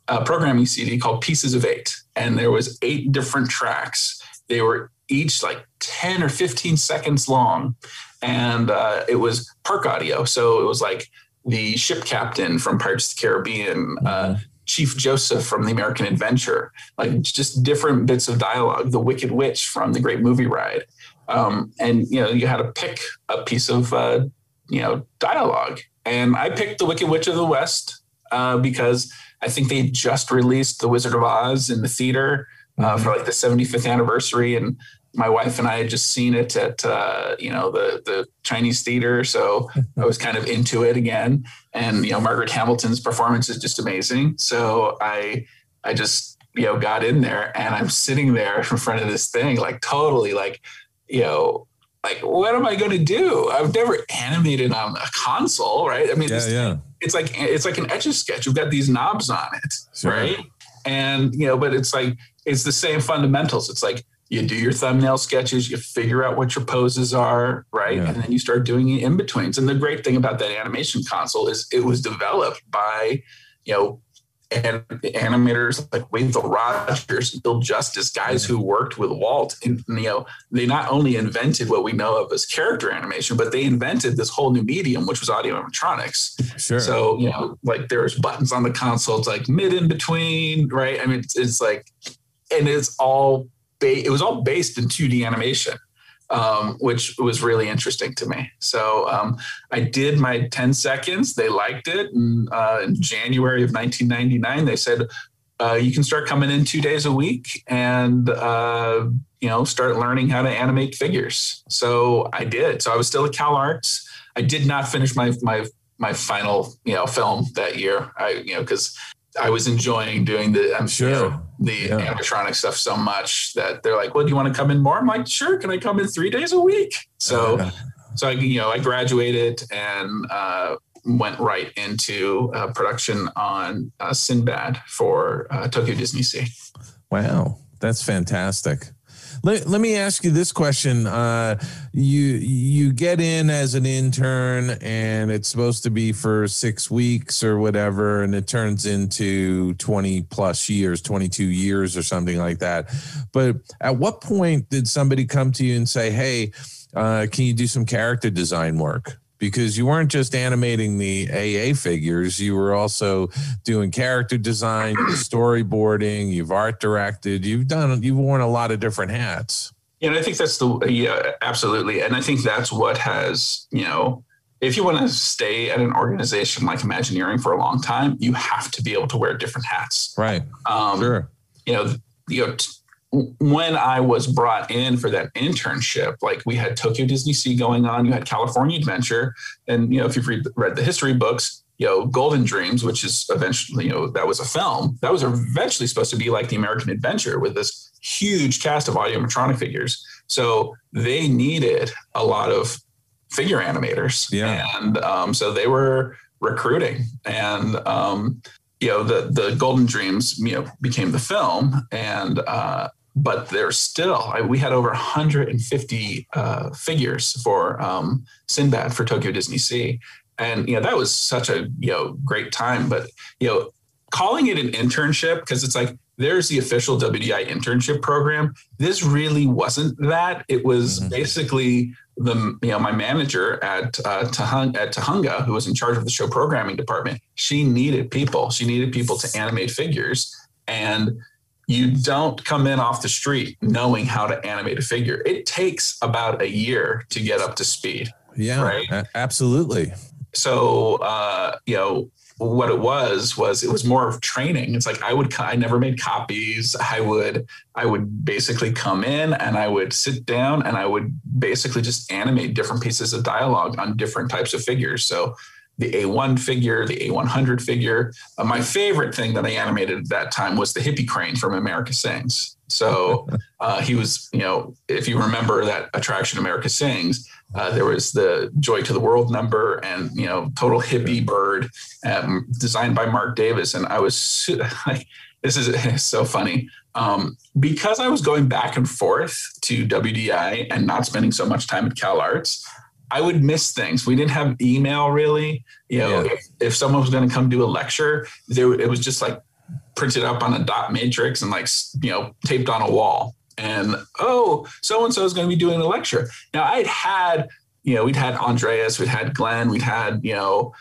a programming CD called Pieces of Eight, and there was eight different tracks. They were each like 10 or 15 seconds long, and uh, it was park audio. So it was like the ship captain from Pirates of the Caribbean, uh, mm-hmm. Chief Joseph from The American Adventure, like just different bits of dialogue. The Wicked Witch from The Great Movie Ride, um, and you know you had to pick a piece of uh, you know dialogue, and I picked The Wicked Witch of the West uh, because I think they just released The Wizard of Oz in the theater uh, mm-hmm. for like the 75th anniversary, and my wife and I had just seen it at uh, you know the the Chinese theater, so I was kind of into it again. And you know Margaret Hamilton's performance is just amazing. So I I just you know got in there and I'm sitting there in front of this thing like totally like you know like what am I going to do? I've never animated on a console, right? I mean, yeah, yeah. it's like it's like an etch a sketch. You've got these knobs on it, sure. right? And you know, but it's like it's the same fundamentals. It's like you do your thumbnail sketches, you figure out what your poses are, right? Yeah. And then you start doing the in betweens. And the great thing about that animation console is it was developed by, you know, and animators like Wathel Rogers, Bill Justice, guys who worked with Walt, and you know, they not only invented what we know of as character animation, but they invented this whole new medium, which was audio animatronics. Sure. So you know, like there's buttons on the console, it's like mid in between, right? I mean, it's, it's like, and it's all ba- it was all based in 2D animation um, which was really interesting to me. So um, I did my 10 seconds. They liked it. And uh, in January of 1999, they said, uh, you can start coming in two days a week and, uh, you know, start learning how to animate figures. So I did. So I was still at Cal Arts. I did not finish my, my, my final, you know, film that year. I, you know, cause I was enjoying doing the I'm Sure. you know, the Yeah. animatronic stuff so much that they're like, "Well, do you want to come in more?" I'm like, "Sure, can I come in three days a week?" So, Yeah. so I you know I graduated and uh, went right into uh, production on uh, Sinbad for uh, Tokyo Disney Sea. Wow, that's fantastic. Let, let me ask you this question. Uh, you you get in as an intern and it's supposed to be for six weeks or whatever, and it turns into 20 plus years, 22 years or something like that. But at what point did somebody come to you and say, hey, uh, can you do some character design work? Because you weren't just animating the AA figures, you were also doing character design, storyboarding, you've art directed, you've done, you've worn a lot of different hats. Yeah, and I think that's the yeah, absolutely, and I think that's what has you know. If you want to stay at an organization like Imagineering for a long time, you have to be able to wear different hats. Right. Um, Sure. you know, you know, t- when I was brought in for that internship, like we had Tokyo Disney Sea going on, you had California Adventure, and you know, if you've read, read the history books, you know, Golden Dreams, which is eventually, you know, that was a film that was eventually supposed to be like the American Adventure with this huge cast of audio animatronic figures. So they needed a lot of figure animators, Yeah. and um, so they were recruiting and. Um, you know the the golden dreams you know became the film and uh but there's still we had over 150 uh figures for um sinbad for tokyo disney sea. And you know that was such a you know great time but you know calling it an internship because it's like there's the official wdi internship program. This really wasn't that. It was Mhm. basically the you know my manager at uh, Tahung, at Tujunga, who was in charge of the show programming department, she needed people. She needed people to animate figures, and you don't come in off the street knowing how to animate a figure. It takes about a year to get up to speed. Yeah. Right. absolutely. So uh, you know what it was was it was more of training. It's like I would I never made copies. I would I would basically come in and I would sit down and I would basically just animate different pieces of dialogue on different types of figures. So the A1 figure, the A100 figure. Uh, my favorite thing that I animated at that time was the hippie crane from America Sings. So uh, he was, you know, if you remember that attraction, America Sings, uh, there was the Joy to the World number and, you know, total hippie bird um, designed by Marc Davis. And I was like, this is so funny. Um, because I was going back and forth to WDI and not spending so much time at Cal Arts, I would miss things. We didn't have email really. You know, Yeah. if, if someone was going to come do a lecture, there it was just like printed up on a dot matrix and like you know taped on a wall. And oh, so and so is going to be doing a lecture. Now I'd had you know we'd had Andreas, we'd had Glenn, we'd had you know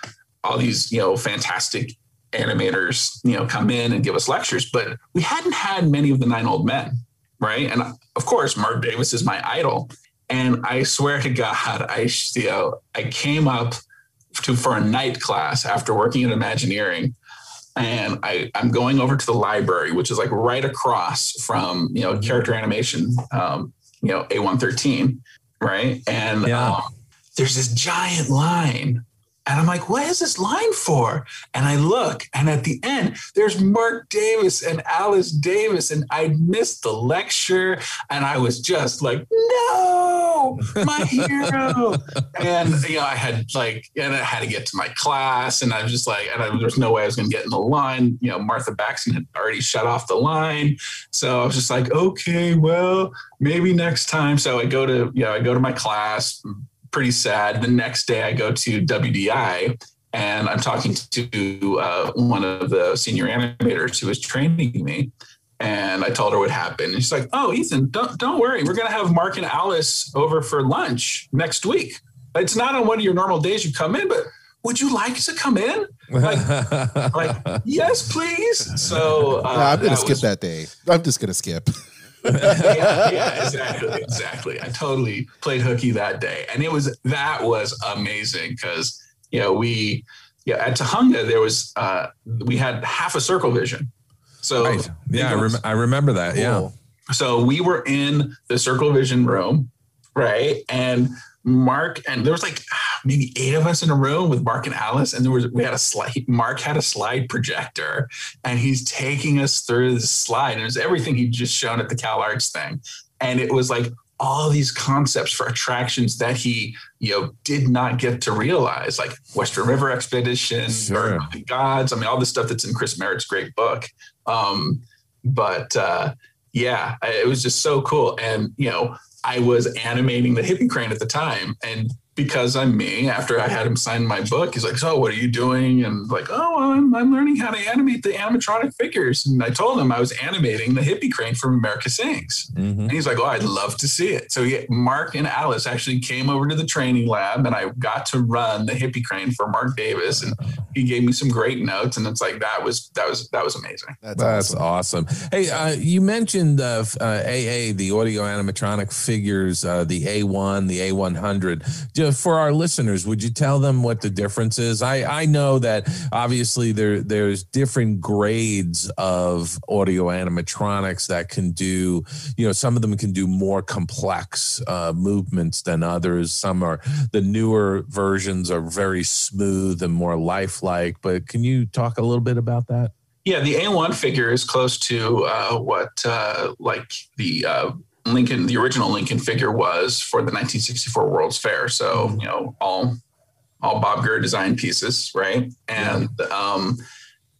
all these you know fantastic animators you know come in and give us lectures, but we hadn't had many of the nine old men, right? And of course, Marc Davis is my idol. And I swear to God, I you know I came up to for a night class after working at Imagineering, and I I'm going over to the library, which is like right across from you know character animation, um, you know A113, right? And Yeah. um, there's this giant line. And I'm like, what is this line for? And I look, and at the end, there's Marc Davis and Alice Davis. And I missed the lecture. And I was just like, no, my hero. and, you know, I had like, and I had to get to my class. And I was just like, and I, there's no way I was going to get in the line. You know, Martha Baxton had already shut off the line. So I was just like, okay, well, maybe next time. So I go to, you know, I go to my class, pretty sad. The next day I go to WDI and I'm talking to uh, one of the senior animators who was training me. And I told her what happened. And she's like, "Oh, Ethan, don't don't worry. We're gonna have Marc and Alice over for lunch next week. It's not on one of your normal days you come in, but would you like to come in? Like, like yes, please. So uh, I'm gonna skip was- that day. I'm just gonna skip. Yeah, yeah, exactly, exactly. I totally played hooky that day, and it was that was amazing because you know we yeah at Tujunga there was uh we had half a circle vision, so right. Yeah, I, rem- I remember that. Yeah. So we were in the circle vision room, right, and Marc and there was like maybe eight of us in a room with Marc and Alice, and there was we had a slide. Marc had a slide projector, and he's taking us through the slide. And it was everything he'd just shown at the Cal Arts thing, and it was like all these concepts for attractions that he you know did not get to realize, like Western River Expedition, Sure. The Gods. I mean, all the stuff that's in Chris Merritt's great book. Um, but uh, yeah, it was just so cool, and you know. I was animating the hippie crane at the time. And because I'm me, after I had him sign my book, he's like, So what are you doing? And like, Oh, well, I'm, I'm learning how to animate the animatronic figures. And I told him I was animating the hippie crane from America Sings. Mhm. And he's like, Oh, I'd love to see it. So yeah, Marc and Alice actually came over to the training lab and I got to run the hippie crane for Marc Davis. And he gave me some great notes. And it's like, that was, that was, that was amazing. That's, That's awesome. awesome. Hey, uh, you mentioned uh, f- uh, AA, the audio animatronic figures, uh, the A1, the A100. For our listeners, would you tell them what the difference is? I, I know that obviously there there's different grades of audio animatronics that can do, you know, some of them can do more complex uh, movements than others. Some are the newer versions are very smooth and more lifelike. But can you talk a little bit about that? Yeah, the A1 figure is close to uh, what uh, like the uh, Lincoln, the original Lincoln figure was for the 1964 World's Fair. So you know, all all Bob Gurr design pieces, right? And um,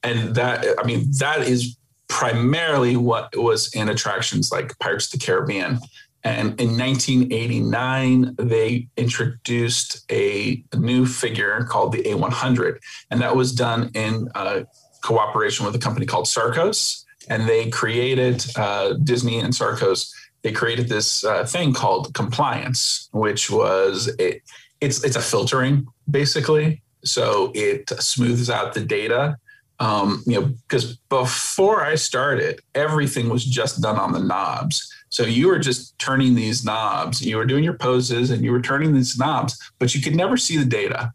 and that I mean that is primarily what was in attractions like Pirates of the Caribbean. And in 1989, they introduced a new figure called the A100, and that was done in uh, cooperation with a company called Sarcos, and they created uh, Disney and Sarcos. They created this uh, thing called compliance, which was it. It's it's a filtering basically, so it smooths out the data. Um, you know, because before I started, everything was just done on the knobs. So you were just turning these knobs. You were doing your poses and you were turning these knobs, but you could never see the data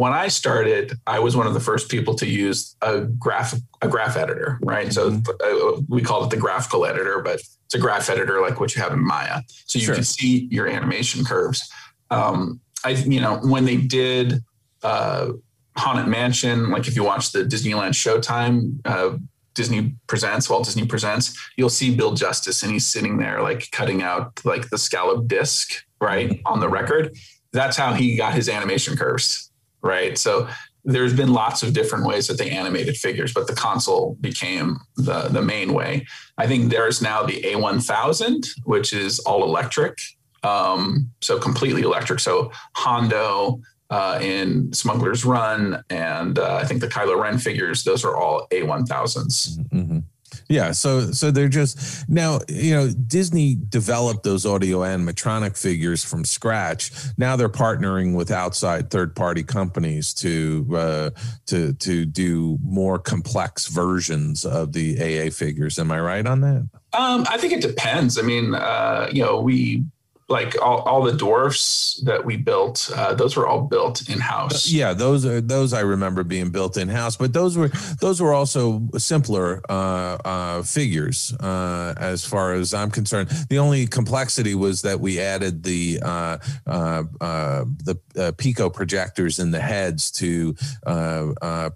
when I started, I was one of the first people to use a graph a graph editor, right? So uh, we call it the graphical editor, but it's a graph editor like what you have in Maya, so you Sure. can see your animation curves. Um, I, you know, when they did uh, Haunted Mansion, like if you watch the Disneyland Showtime. Uh, Disney presents, Walt Disney presents, you'll see Bill Justice and he's sitting there like cutting out like the scallop disc, right, on the record. That's how he got his animation curves right? So there's been lots of different ways that they animated figures, but the console became the the main way. I think there's now the A1000, which is all electric, um, so completely electric. So Hondo uh, in Smuggler's Run, and uh, I think the Kylo Ren figures, those are all A1000s. hmm Yeah, so so they're just now you know Disney developed those audio animatronic figures from scratch. Now they're partnering with outside third party companies to uh, to to do more complex versions of the AA figures. Am I right on that? Um, I think it depends. I mean, uh, you know, we like all, all the dwarfs that we built, uh, those were all built in house. Yeah, those are those I remember being built in house, but those were those were also simpler uh, uh, figures uh, as far as I'm concerned. The only complexity was that we added the uh, uh, the Pico projectors in the heads to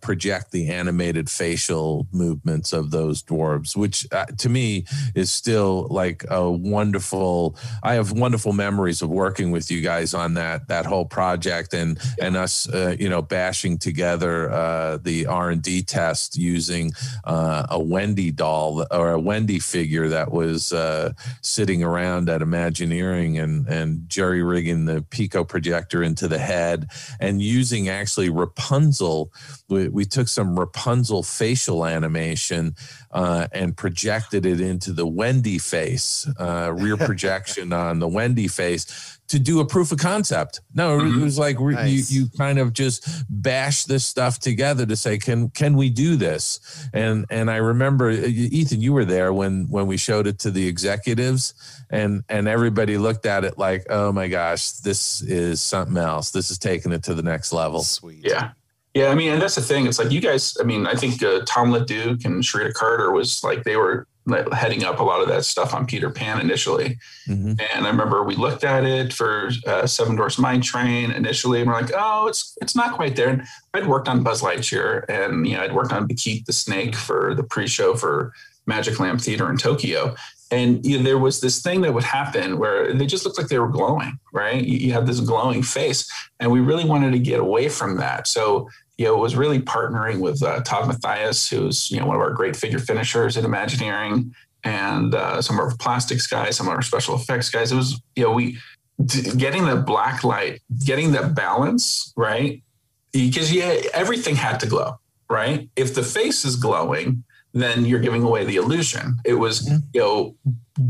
project the animated facial movements of those dwarves, which to me is still like a wonderful. I have wonderful wonderful memories of working with you guys on that that whole project and and us uh, you know bashing together uh, the R and D test using uh, a Wendy doll or a Wendy figure that was uh, sitting around at Imagineering and and jerry rigging the pico projector into the head and using actually Rapunzel. We, we took some Rapunzel facial animation uh, and projected it into the Wendy face, uh, rear projection on the Wendy face to do a proof of concept. No, it was like nice. you you kind of just bash this stuff together to say, can can we do this? And and I remember uh, Ethan, you were there when when we showed it to the executives, and and everybody looked at it like, oh my gosh, this is something else. This is taking it to the next level. Sweet. Yeah. Yeah, I mean, and that's the thing. It's like you guys. I mean, I think uh, Tom LeDuc and Sharita Carter was like they were heading up a lot of that stuff on Peter Pan initially. Mm-hmm. And I remember we looked at it for uh, Seven Dwarfs Mine Train initially, and we're like, oh, it's it's not quite there. And I'd worked on Buzz Lightyear, and you know, I'd worked on Bakit the Snake for the pre-show for Magic Lamp Theater in Tokyo. And you know, there was this thing that would happen where they just looked like they were glowing, right? You, you have this glowing face, and we really wanted to get away from that. So you know, was really partnering with uh, Todd Mathias, who's you know one of our great figure finishers at Imagineering, and uh, some of our plastics guys, some of our special effects guys. It was you know we getting the black light, getting that balance right, because yeah, everything had to glow, right? If the face is glowing, then you're giving away the illusion. It was mm-hmm. you know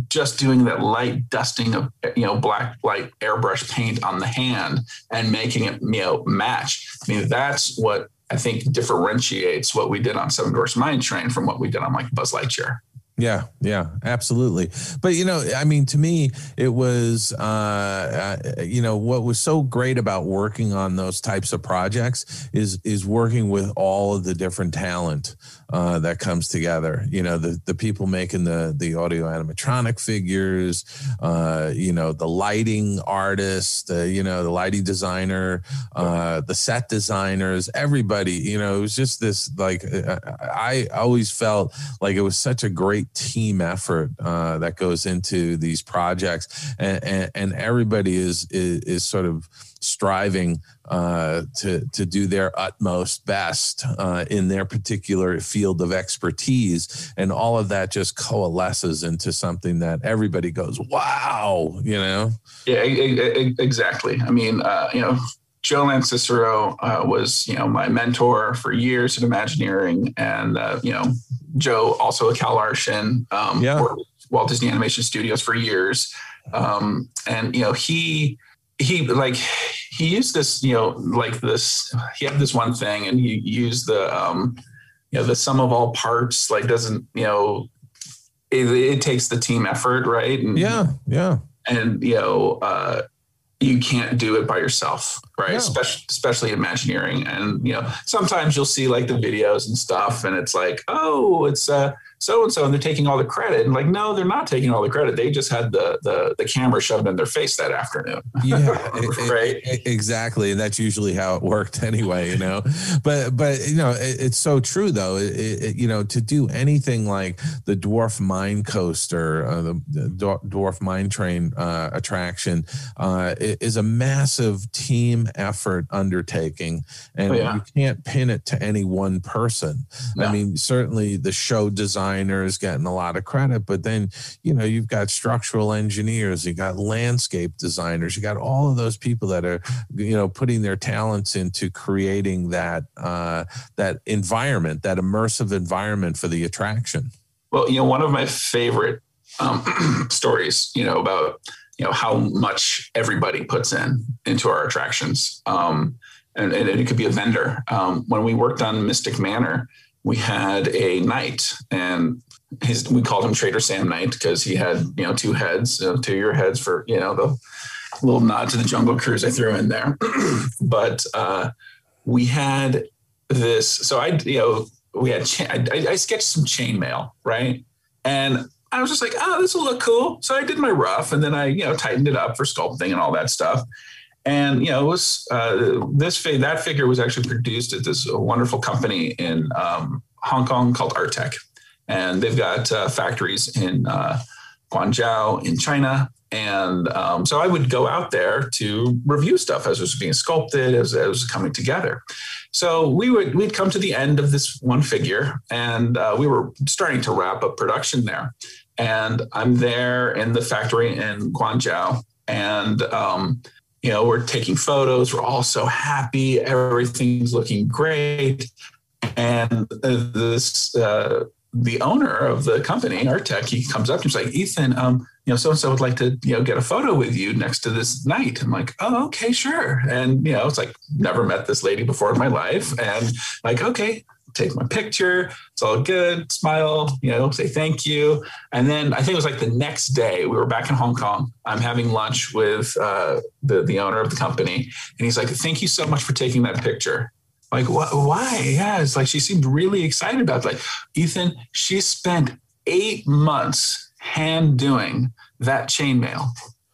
just doing that light dusting of you know black light airbrush paint on the hand and making it you know match. I mean that's what I think differentiates what we did on Seven Dwarfs Mine Train from what we did on like Buzz Lightyear. Yeah, yeah, absolutely. But you know, I mean, to me, it was, uh, uh, you know, what was so great about working on those types of projects is is working with all of the different talent uh, that comes together. You know, the the people making the the audio animatronic figures, uh, you know, the lighting artist, the you know, the lighting designer, uh, the set designers, everybody. You know, it was just this like uh, I always felt like it was such a great team effort uh, that goes into these projects, and, and, and everybody is, is is sort of striving uh, to to do their utmost best uh, in their particular field of expertise, and all of that just coalesces into something that everybody goes, "Wow!" You know? Yeah, exactly. I mean, uh, you know. Joe Lanzisero uh, was, you know, my mentor for years at Imagineering, and uh, you know, Joe also a CalArtian, um, yeah. Walt Disney Animation Studios for years, um, and you know, he he like he used this you know like this he had this one thing and he used the um you know the sum of all parts like doesn't you know it, it takes the team effort right? And, yeah yeah. and you know uh you can't do it by yourself right no. especially especially imagineering and you know sometimes you'll see like the videos and stuff and it's like oh it's uh so and so, and they're taking all the credit. And like, no, they're not taking all the credit. They just had the the the camera shoved in their face that afternoon. Yeah, right. exactly, and that's usually how it worked anyway. You know, but but you know, it, it's so true though. It, it, you know, to do anything like the Dwarf Mine Coaster, uh, the, the, Dwarf Mine Train uh, attraction, uh, is a massive team effort undertaking, and oh, yeah. you can't pin it to any one person. No. I mean, certainly the show designer is getting a lot of credit, but then you know you've got structural engineers, you got landscape designers, you got all of those people that are you know putting their talents into creating that uh, that environment, that immersive environment for the attraction. Well, you know, one of my favorite um, stories, you know, about you know how much everybody puts in into our attractions. Um, and, and, it could be a vendor. Um, when we worked on Mystic Manor, we had a knight and his we called him Trader Sam Knight because he had you know two heads, uh, two your heads for you know the little nod to the Jungle Cruise I threw in there. but uh, we had this, so I you know we had cha- I, I sketched some chainmail right, and I was just like, oh, this will look cool. So I did my rough, and then I you know tightened it up for sculpting and all that stuff. And you know, it was uh, this fig- that figure was actually produced at this wonderful company in um, Hong Kong called Artec, and they've got uh, factories in uh, Guangzhou in China and um, so I would go out there to review stuff as it was being sculpted, as, as it was coming together. So we would we'd come to the end of this one figure, and uh, we were starting to wrap up production there. And I'm there in the factory in Guangzhou, and um, you know we're taking photos. We're all so happy. Everything's looking great, and this. Uh, the owner of the company, Artec, he comes up to me, he's like, Ethan, um, you know, so and so would like to, you know, get a photo with you next to this knight. I'm like, oh, okay, sure. And, you know, it's like, never met this lady before in my life. And like, okay, take my picture. It's all good. Smile, you know, say thank you. And then I think it was like the next day we were back in Hong Kong. I'm having lunch with uh, the, the owner of the company. And he's like, thank you so much for taking that picture. Like, wh- why? Yeah, it's like she seemed really excited about it. Like, Ethan, she spent eight months hand doing that chainmail.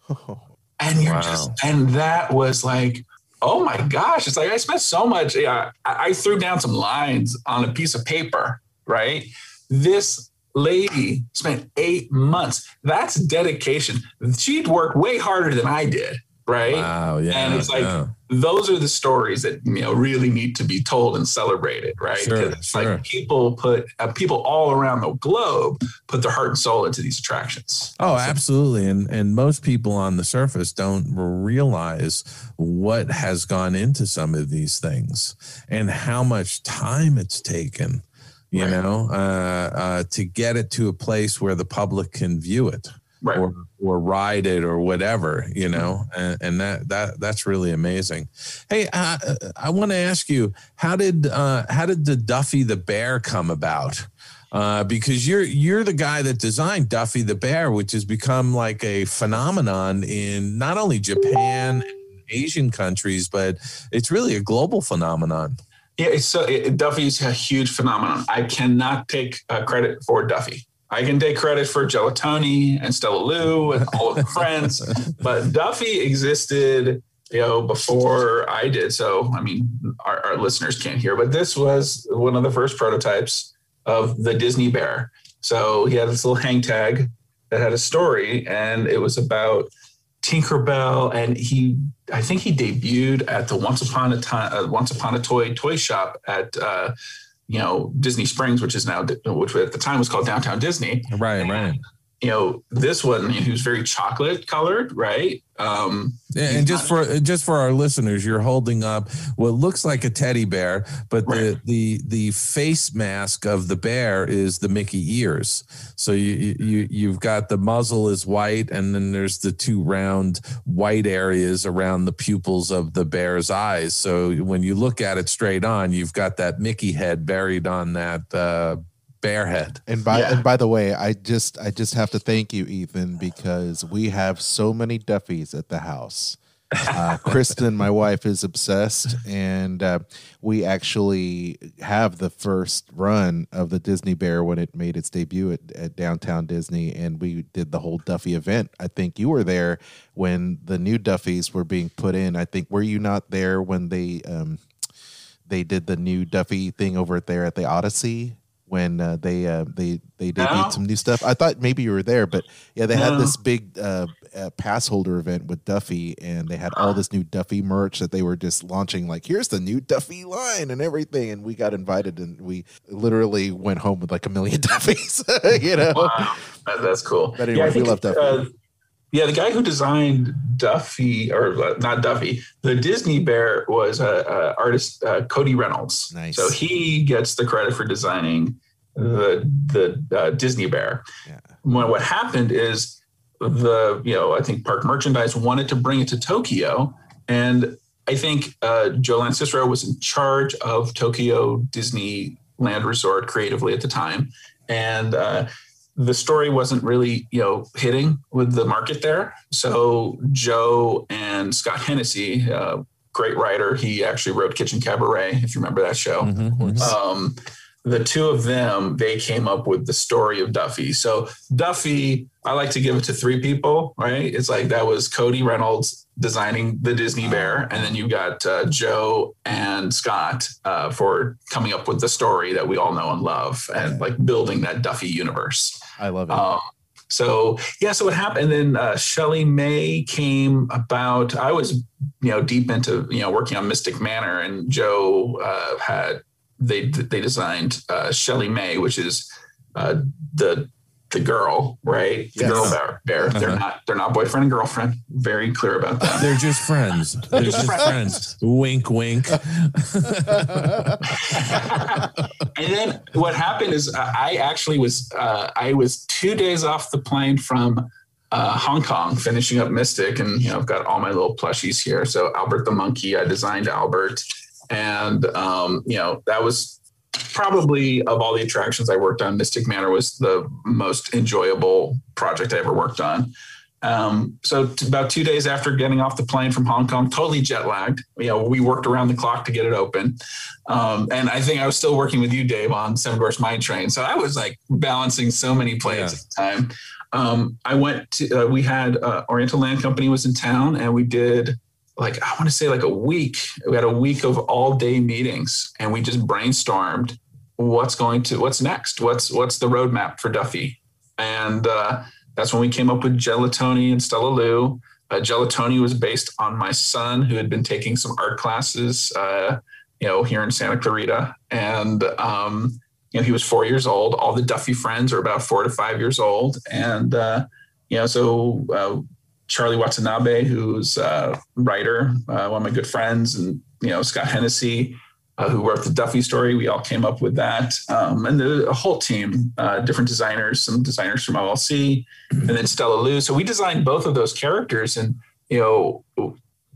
And you're Wow. just, and that was like, oh my gosh. It's like I spent so much. Yeah, I, I threw down some lines on a piece of paper, right? This lady spent eight months. That's dedication. She'd worked way harder than I did, right? Wow. Yeah. and it's like yeah. those are the stories that you know really need to be told and celebrated, right? Sure, it's sure. like people put uh, people all around the globe put their heart and soul into these attractions. Oh, absolutely. And and most people on the surface don't realize what has gone into some of these things and how much time it's taken, you Right. know, uh, uh, to get it to a place where the public can view it Right. or or ride it or whatever, you know, and, and that that that's really amazing. Hey, uh, I want to ask you, how did uh, how did the Duffy the Bear come about? Uh, because you're you're the guy that designed Duffy the Bear, which has become like a phenomenon in not only Japan, and Asian countries, but it's really a global phenomenon. Yeah, it's so it, Duffy's a huge phenomenon. I cannot take uh, credit for Duffy. I can take credit for Gelatoni and Stella Lou and all of the friends, but Duffy existed, you know, before I did. So, I mean, our, our listeners can't hear, but this was one of the first prototypes of the Disney Bear. So he had this little hang tag that had a story, and it was about Tinkerbell, and he, I think he debuted at the Once Upon a Time, uh, Once Upon a Toy toy shop at, uh, you know, Disney Springs, which is now, which at the time was called Downtown Disney. Right, right. You know, this one, was very chocolate colored, right? Um, Yeah, and just for just for our listeners, you're holding up what looks like a teddy bear, but the the the face mask of the bear is the Mickey ears. So you you you've got the muzzle is white, and then there's the two round white areas around the pupils of the bear's eyes. So when you look at it straight on, you've got that Mickey head buried on that uh, bear head. And by Yeah. and by the way, I just I just have to thank you, Ethan, because we have so many Duffys at the house. Uh, Kristen, my wife, is obsessed, and uh, we actually have the first run of the Disney Bear when it made its debut at, at Downtown Disney, and we did the whole Duffy event. I think you were there when the new Duffys were being put in. I think were you not there when they um, they did the new Duffy thing over there at the Odyssey when uh, they uh, they they debuted No. some new stuff. I thought maybe you were there, but yeah, they had this big uh, uh, pass holder event with Duffy, and they had all this new Duffy merch that they were just launching. Like, here's the new Duffy line and everything, and we got invited, and we literally went home with like a million Duffys. you know, Wow, that's cool. But anyway, we love Duffy. Yeah, the guy who designed Duffy, or uh, not Duffy, the Disney Bear was uh, uh, artist uh, Cody Reynolds. Nice. So he gets the credit for designing the the uh, Disney Bear. Yeah. When what happened is the you know I think Park Merchandise wanted to bring it to Tokyo, and I think uh, Joe Cicero was in charge of Tokyo Disneyland Resort creatively at the time, and uh, the story wasn't really you know hitting with the market there. So Joe and Scott Hennessy, uh, great writer, he actually wrote Kitchen Kabaret, if you remember that show Mhm, mhm. um, the two of them they came up with the story of duffy so duffy i like to give it to three people right it's like that was cody reynolds designing the disney bear and then you got uh, joe and scott uh, for coming up with the story that we all know and love and like building that duffy universe I love it. um, So yeah, so what happened? And then uh, ShellieMay came about. I was you know deep into you know working on Mystic Manor, and Joe uh, had they they designed uh, ShellieMay, which is uh, the the girl, right? The Yes. girl bear. bear. They're Uh-huh. not they're not boyfriend and girlfriend. Very clear about that. They're just friends. They're just friends. Wink, wink. and then what happened is uh, I actually was uh, I was two days off the plane from uh, Hong Kong, finishing up Mystic, and you know I've got all my little plushies here. So Albert the monkey, I designed Albert, and um, you know that was probably of all the attractions I worked on, Mystic Manor was the most enjoyable project I ever worked on. Um, so t- about two days after getting off the plane from Hong Kong, totally jet lagged. You know, we worked around the clock to get it open. Um, and I think I was still working with you, Dave, on Seven Dwarfs Mine Train. So I was like balancing so many planes Yeah. at the time. Um, I went to, uh, we had uh, Oriental Land Company was in town and we did like, I want to say like a week. We had a week of all day meetings and we just brainstormed what's going to, what's next? What's, what's the roadmap for Duffy? And, uh, that's when we came up with Gelatoni and Stella Lou. Uh, Gelatoni was based on my son who had been taking some art classes, uh, you know, here in Santa Clarita. And, um, you know, he was four years old. All the Duffy friends are about four to five years old. And, uh, you know, so uh, Charlie Watanabe, who's a writer, uh, one of my good friends, and, you know, Scott Hennessy, uh, who wrote the Duffy story. We all came up with that. Um, and the, a whole team, uh, different designers, some designers from OLC, and then Stella Lou. So we designed both of those characters and, you know,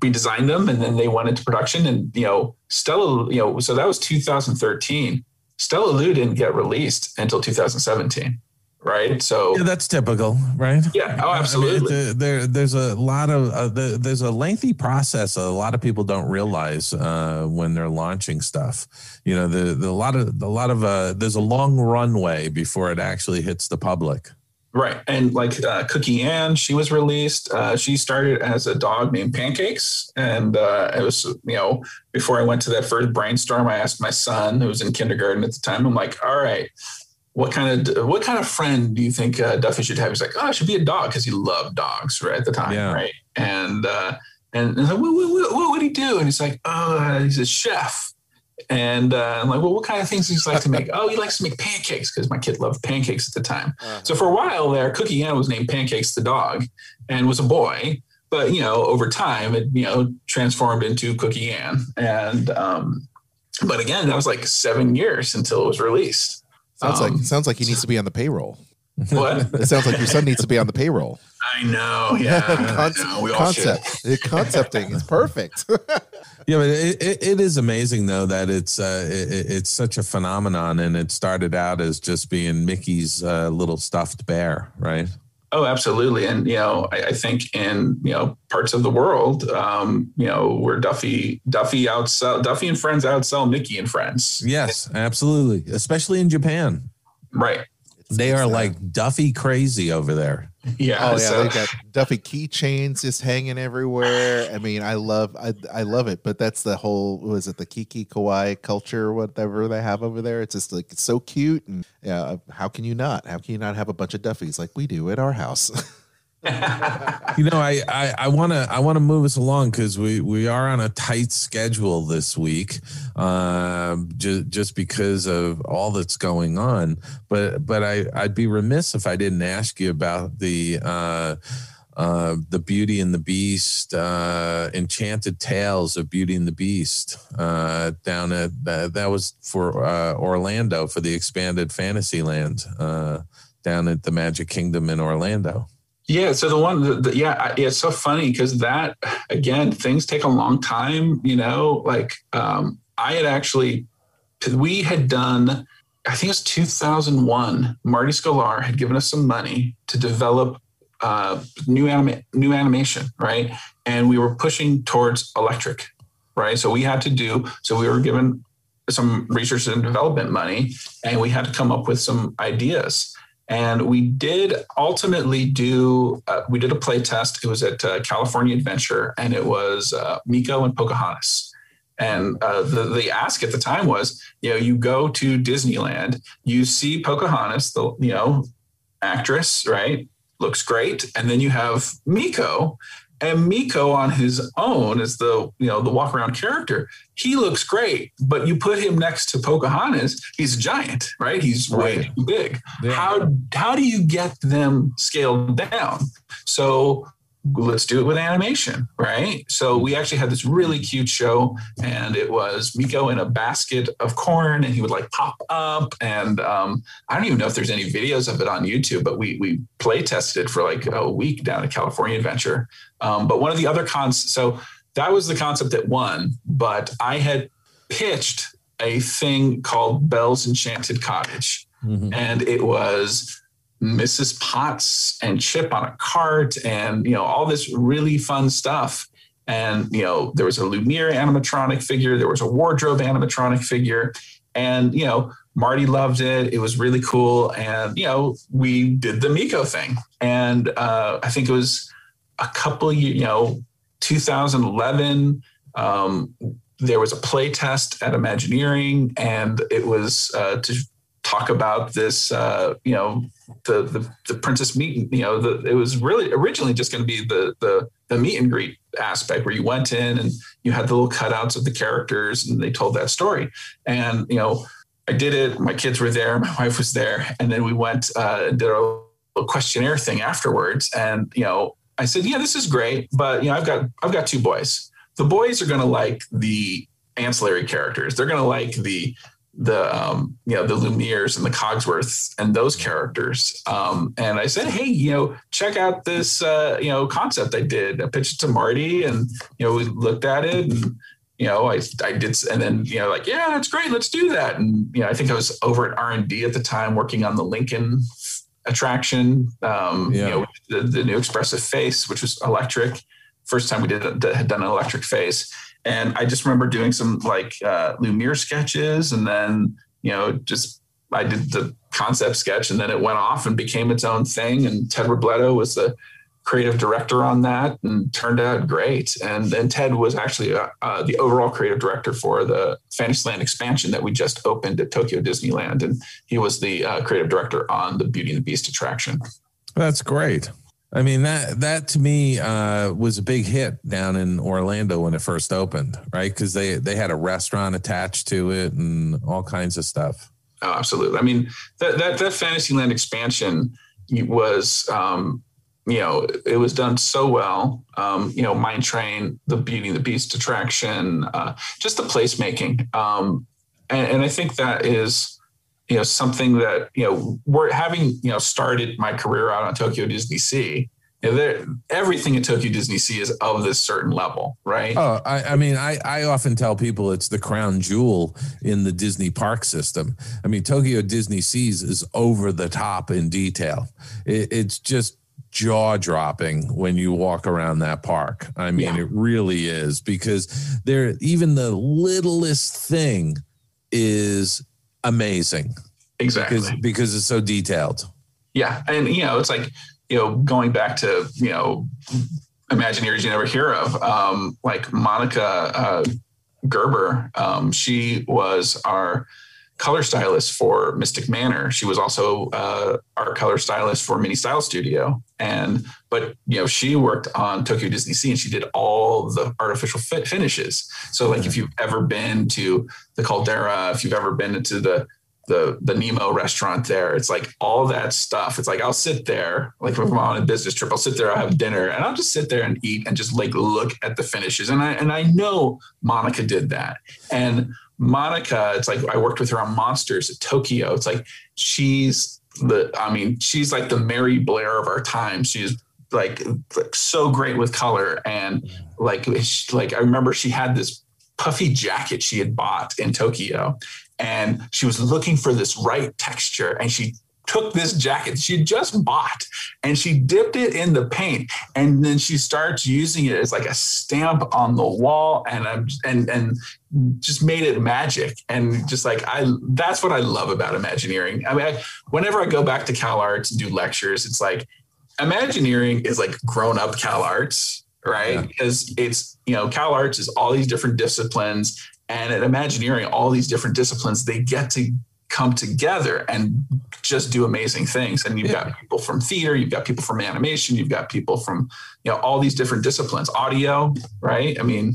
we designed them and then they went into production and, you know, Stella, you know, so that was 2013. Stella Lou didn't get released until 2017. Right. So Yeah, that's typical, right? Yeah, oh, I mean, absolutely. a- there, there's a lot of uh, the, there's a lengthy process. A lot of people don't realize uh, when they're launching stuff. You know, the, the a lot of a lot of uh, there's a long runway before it actually hits the public. Right. And like uh, Cookie Ann, she was released. Uh, she started as a dog named Pancakes. And uh, it was, you know, before I went to that first brainstorm, I asked my son, who was in kindergarten at the time, I'm like, all right, what kind of what kind of friend do you think uh, Duffy should have? He's like, oh, I should be a dog because he loved dogs right at the time, Yeah. right? And uh, and, and like, what, what, what would he do? And he's like, oh, he's a chef. And uh, I'm like, well, what kind of things does he like to make? oh, he likes to make pancakes because my kid loved pancakes at the time. So for a while there, Cookie Ann was named Pancakes the dog and was a boy. But you know, over time, it you know transformed into Cookie Ann. And um, but again, that was like seven years until it was released. Sounds Um, like sounds like he needs to be on the payroll. What? It sounds like your son needs to be on the payroll. I know. Yeah. I Concept, know, we concept, concepting is perfect. Yeah, but it, it, it is amazing though that it's uh, it- it's such a phenomenon, and it started out as just being Mickey's uh, little stuffed bear, right? Oh, absolutely. And, you know, I, I think in, you know, parts of the world, um, you know, where Duffy, Duffy outsell, Duffy and friends outsell Mickey and friends. Yes, absolutely, especially in Japan. Right. They are like Duffy crazy over there. Yeah. Oh yeah, so- they got Duffy keychains just hanging everywhere. I mean, I love, I, I love it. But that's the whole, was it the Kiki Kawaii culture, or whatever they have over there? It's just like it's so cute, and yeah, how can you not? How can you not have a bunch of Duffys like we do at our house? You know, I I want to I want to move us along because we we are on a tight schedule this week, um, just just because of all that's going on. But but I I'd be remiss if I didn't ask you about the. Uh, uh, the Beauty and the Beast, uh, Enchanted Tales of Beauty and the Beast, uh, down at uh, that was for uh, Orlando for the expanded Fantasyland, uh, down at the Magic Kingdom in Orlando. Yeah. So the one, the, the, yeah, it's so funny because that, again, things take a long time, you know, like um, I had actually, we had done, I think it was 2001, Marty Sklar had given us some money to develop uh, new anima- new animation, right? And we were pushing towards electric, right? So we had to do, so we were given some research and development money and we had to come up with some ideas and we did ultimately do uh, we did a play test. It was at uh, california adventure and it was uh, Meeko and pocahontas. And uh, the, the ask at the time was you know you go to disneyland you see pocahontas the you know actress right? Looks great. And then you have Meeko, and Meeko on his own as the you know the walk around character, he looks great. But you put him next to Pocahontas, he's a giant, right? He's way Right. too big. Yeah. How how do you get them scaled down? So let's do it with animation, right? So we actually had this really cute show, and it was Meeko in a basket of corn, and he would like pop up. And um, I don't even know if there's any videos of it on YouTube, but we we play tested for like a week down at California Adventure. Um, but one of the other cons, so that was the concept that won. But I had pitched a thing called Belle's Enchanted Cottage Mhm. and it was Mrs. Potts and Chip on a cart, and you know all this really fun stuff. And you know there was a Lumiere animatronic figure, there was a wardrobe animatronic figure, and you know Marty loved it. It was really cool, and you know we did the Meeko thing, and uh, I think it was a couple, you know, 2011. Um, there was a play test at Imagineering, and it was uh, to talk about this, uh, you know, the, the the princess meet. You know, the, it was really originally just going to be the the the meet and greet aspect where you went in and you had the little cutouts of the characters and they told that story. And you know, I did it. My kids were there. My wife was there, and then we went uh, and did a questionnaire thing afterwards. And you know, I said, "Yeah, this is great, but you know, I've got I've got two boys. The boys are going to like the ancillary characters. They're going to like the the um, you know the Lumieres and the Cogsworths and those characters. Um, and I said, hey, you know, check out this uh, you know concept I did. I pitched it to Marty, and you know we looked at it, and you know I I did, and then you know like yeah, that's great, let's do that. And you know I think I was over at R and D at the time working on the Lincoln attraction. Um, Yeah. You know the, the new expressive face, which was electric. First time we did had done an electric face. And I just remember doing some like uh, Lumiere sketches, and then you know just I did the concept sketch, and then it went off and became its own thing. And Ted Robledo was the creative director on that, and turned out great. And then Ted was actually uh, uh, the overall creative director for the Fantasyland expansion that we just opened at Tokyo Disneyland, and he was the uh, creative director on the Beauty and the Beast attraction. That's great. I mean that that to me uh, was a big hit down in Orlando when it first opened, right? Because they they had a restaurant attached to it and all kinds of stuff. Oh, absolutely. I mean, that that that Fantasyland expansion was, um, you know, it was done so well. Um, you know, Mine Train, the Beauty and the Beast attraction, uh, just the placemaking, um, and, and I think that is, you know, something that you know we're having. You know, started my career out on Tokyo Disney Sea. You know, everything at Tokyo Disney Sea is of this certain level, right? Oh, I, I mean, I, I often tell people it's the crown jewel in the Disney park system. I mean, Tokyo Disney Seas is over the top in detail. It, it's just jaw dropping when you walk around that park. I mean, Yeah. it really is because there, even the littlest thing is amazing exactly. because because it's so detailed. Yeah, and you know, it's like you know, going back to you know, Imagineers you never hear of, um, like Monica uh, Gerber. Um, she was our color stylist for Mystic Manor. She was also uh, our color stylist for Minnie Style Studio, and but you know, she worked on Tokyo Disney Sea and she did all the artificial finishes. So, like, if you've ever been to the Caldera, if you've ever been to the the the Nemo restaurant there. It's like all that stuff. It's like I'll sit there, like if I'm on a business trip, I'll sit there, I'll have dinner, and I'll just sit there and eat and just like look at the finishes. And I and I know Monica did that. And Monica, it's like I worked with her on Monsters at Tokyo. It's like she's the, I mean, she's like the Mary Blair of our time. She's like, like so great with color and like she- like I remember she had this puffy jacket she had bought in Tokyo and she was looking for this right texture and she took this jacket she just bought and she dipped it in the paint and then she starts using it as like a stamp on the wall and I'm and and just made it magic and just like I that's what I love about Imagineering. I mean, I, whenever I go back to Cal Arts and do lectures, it's like Imagineering is like grown up Cal Arts, right? Yeah. Because it's you know Cal Arts is all these different disciplines, and at Imagineering, all these different disciplines they get to come together and just do amazing things. And you've Yeah. got people from theater, you've got people from animation, you've got people from you know all these different disciplines, audio, right? I mean,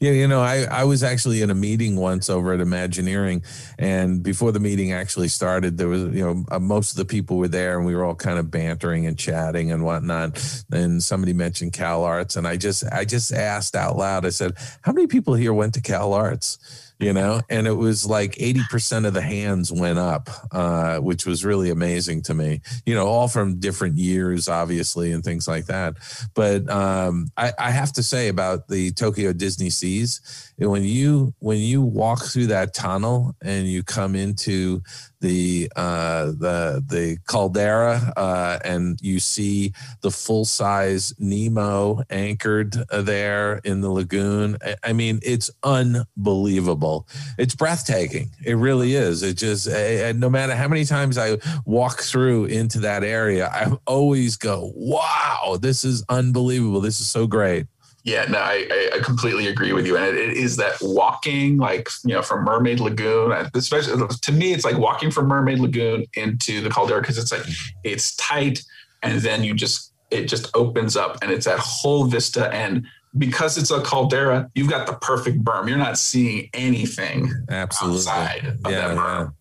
Yeah, you know, I, I was actually in a meeting once over at Imagineering, and before the meeting actually started, there was, you know, uh, most of the people were there, and we were all kind of bantering and chatting and whatnot. And somebody mentioned Cal Arts, and I just I just asked out loud. I said, "How many people here went to Cal Arts?" You know, and it was like eighty percent of the hands went up, uh, which was really amazing to me. You know, all from different years, obviously, and things like that. But um, I, I have to say about the Tokyo Disney Seas, when you when you walk through that tunnel and you come into the uh, the the caldera uh, and you see the full size Nemo anchored uh, there in the lagoon. I- I mean, it's unbelievable. It's breathtaking. It really is. It just eh, eh, no matter how many times I walk through into that area, I always go, "Wow, this is unbelievable. This is so great." Yeah, no, I, I- completely agree with you. And it, it is that walking, like, you know, from Mermaid Lagoon, especially to me, it's like walking from Mermaid Lagoon into the caldera because it's like, it's tight. And then you just, it just opens up and it's that whole vista. And because it's a caldera, you've got the perfect berm. You're not seeing anything Absolutely. outside of Yeah, that berm.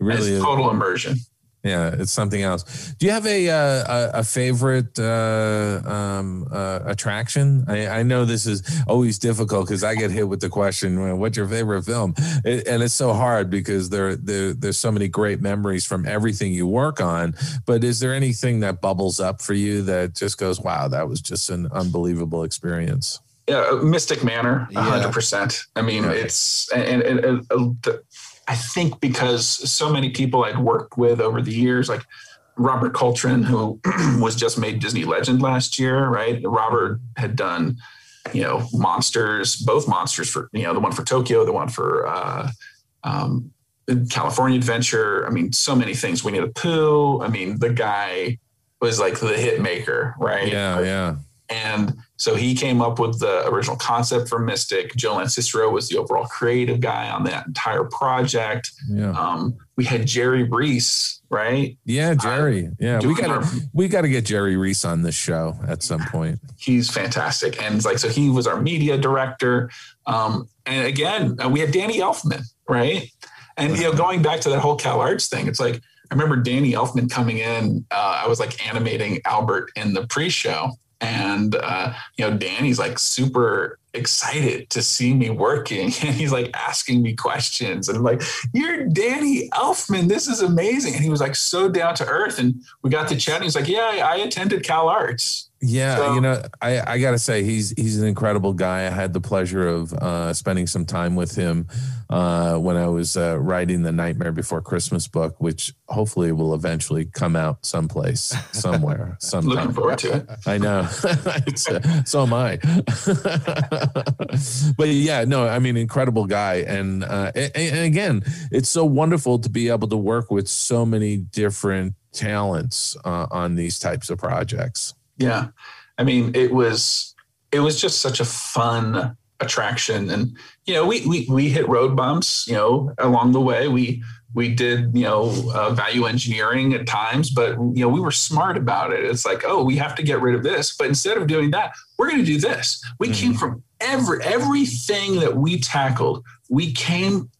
It really it's total immersion. Yeah, it's something else. Do you have a uh, a, a favorite uh, um, uh, attraction? I, I know this is always difficult because I get hit with the question, "What's your favorite film?" It, and it's so hard because there, there there's so many great memories from everything you work on. But is there anything that bubbles up for you that just goes, "Wow, that was just an unbelievable experience"? Yeah, Mystic Manor, Yeah. hundred percent. I mean, Yeah. it's and, and, and uh, the, I think because so many people I'd worked with over the years, like Robert Coltrane, who was just made Disney Legend last year, right? Robert had done, you know, monsters, both monsters for you know the one for Tokyo, the one for uh, um, California Adventure. I mean, so many things. Winnie a poo. I mean, the guy was like the hit maker, right? Yeah, yeah, And so he came up with the original concept for Mystic. Joe Lanzisero was the overall creative guy on that entire project. yeah, Um, we had Jerry Rees, right? yeah. Jerry, yeah, we got to we got to get Jerry Rees on this show at some point. He's fantastic. And it's like, so he was our media director. Um, and again, uh, we had Danny Elfman, right? And, you know, going back to that whole Cal Arts thing, it's like, I remember Danny Elfman coming in. Uh, I was like animating Albert in the pre show. And, uh, you know, Danny's like super excited to see me working. And he's like asking me questions. And I'm like, You're Danny Elfman. This is amazing. And he was like so down to earth. And we got to chat. And he's like, Yeah, I attended Cal Arts. Yeah, So- you know, I, I got to say he's he's an incredible guy. I had the pleasure of uh, spending some time with him uh, when I was uh, writing the Nightmare Before Christmas book, which hopefully will eventually come out someplace, somewhere, sometime. Looking forward to it. I know. it's, uh, so am I. but yeah, no, I mean, incredible guy, and uh, and, and again, it's so wonderful to be able to work with so many different talents uh, on these types of projects. Yeah. I mean, it was it was just such a fun attraction. And, you know, we we we hit road bumps, you know, along the way. We we did, you know, uh, value engineering at times, but you know, we were smart about it. It's like, oh, we have to get rid of this, but instead of doing that, we're going to do this. We came from every everything that we tackled. We came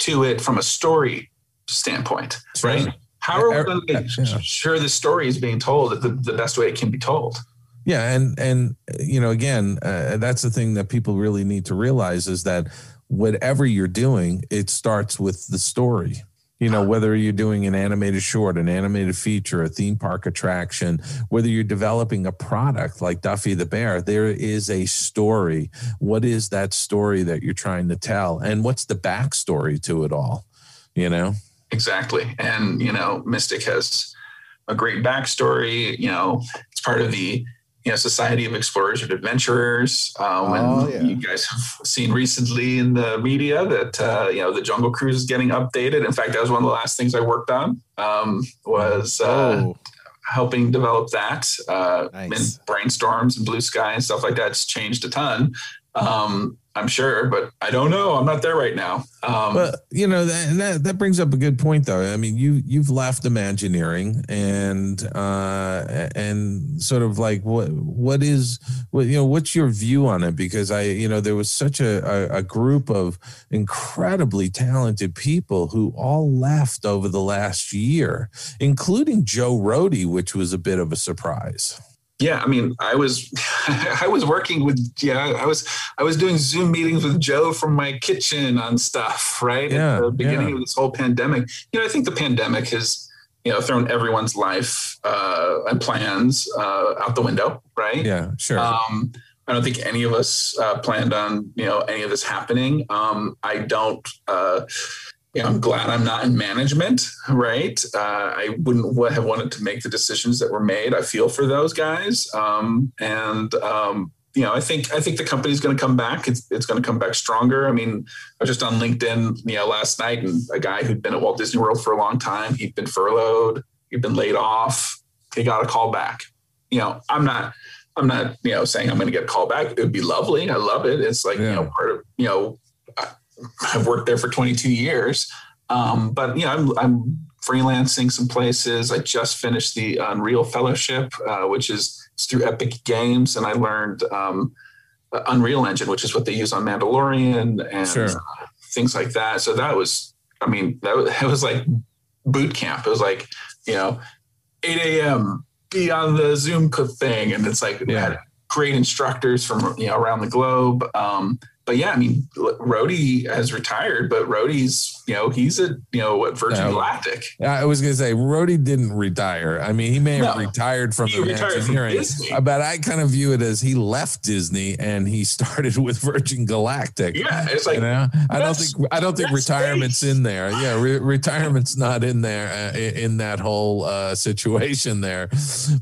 to it from a story standpoint, right? Sure. How are we going to make yeah. sure the story is being told the, the best way it can be told? Yeah, and and you know, again, uh, that's the thing that people really need to realize is that whatever you're doing, it starts with the story. You know, whether you're doing an animated short, an animated feature, a theme park attraction, whether you're developing a product like Duffy the Bear, there is a story. What is that story that you're trying to tell? And what's the backstory to it all? You know? Exactly. And, you know, Mystic has a great backstory. You know, it's part of the, you know, Society of Explorers and Adventurers. Um, Oh, and yeah. you guys have seen recently in the media that, uh, you know, the Jungle Cruise is getting updated. In fact, that was one of the last things I worked on um, was uh, oh, helping develop that uh, Nice. in brainstorms and blue sky and stuff like that. It's changed a ton. Um, I'm sure, but I don't know. I'm not there right now. Um, but you know that, that that brings up a good point, though. I mean, you you've left Imagineering, and uh, and sort of like what what is what you know what's your view on it? Because I you know there was such a a, a group of incredibly talented people who all left over the last year, including Joe Rohde, which was a bit of a surprise yeah i mean i was i was working with yeah i was i was doing zoom meetings with joe from my kitchen on stuff right yeah, at the beginning yeah. of this whole pandemic. You know i think the pandemic has you know thrown everyone's life uh, and plans uh, out the window right? Yeah sure. Um, i don't think any of us uh, planned on you know any of this happening. Um, i don't uh, you know, I'm glad I'm not in management, right? Uh, I wouldn't have wanted to make the decisions that were made. I feel for those guys, um, and um, you know, I think I think the company's going to come back. It's it's going to come back stronger. I mean, I was just on LinkedIn, you know, last night, and a guy who'd been at Walt Disney World for a long time, he'd been furloughed, he'd been laid off, he got a call back. You know, I'm not. I'm not, you know, saying I'm going to get a call back. It would be lovely. I love it. It's like, yeah. you know, part of, you know, I've worked there for 22 years. Um, but you know, I'm, I'm freelancing some places. I just finished the Unreal Fellowship, uh, which is through Epic Games, and I learned um, Unreal Engine, which is what they use on Mandalorian and sure. uh, things like that. So that was, I mean, that was, it was like boot camp. It was like, you know, 8 a.m. be on the Zoom thing, and it's like Yeah. had great instructors from you know around the globe. Um, but yeah, I mean, Rhodey has retired, but Rhodey's, you know, he's a, you know, what Virgin Yeah. Galactic. I was going to say, Rhodey didn't retire. I mean, he may have No. retired from He retired from Imagineering, Disney. but I kind of view it as he left Disney and he started with Virgin Galactic. Yeah, it's like you know, I don't think I don't think retirement's in there. Yeah, re- retirement's not in there uh, in that whole uh, situation there.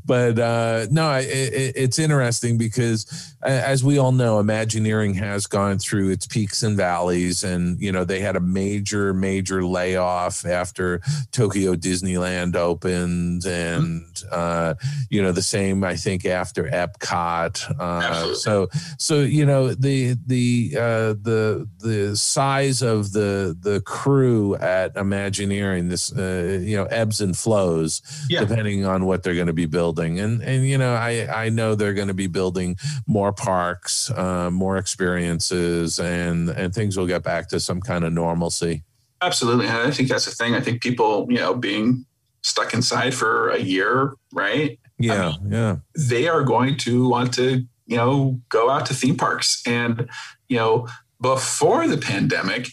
But uh, no, I- it, it's interesting because, uh, as we all know, Imagineering has gone through its peaks and valleys, and you know they had a major, major layoff after Tokyo Disneyland opened, mm-hmm. and uh, you know the same I think after Epcot. Uh, so so you know the the uh, the the size of the the crew at Imagineering this uh, you know ebbs and flows Yeah. depending on what they're going to be building and and you know I I know they're going to be building more parks uh, more experiences and and things will get back to some kind of normalcy. absolutely. And I think that's the thing. I think people, you know, being stuck inside for a year, right? Yeah, um, yeah, they are going to want to, you know, go out to theme parks. And, you know, before the pandemic,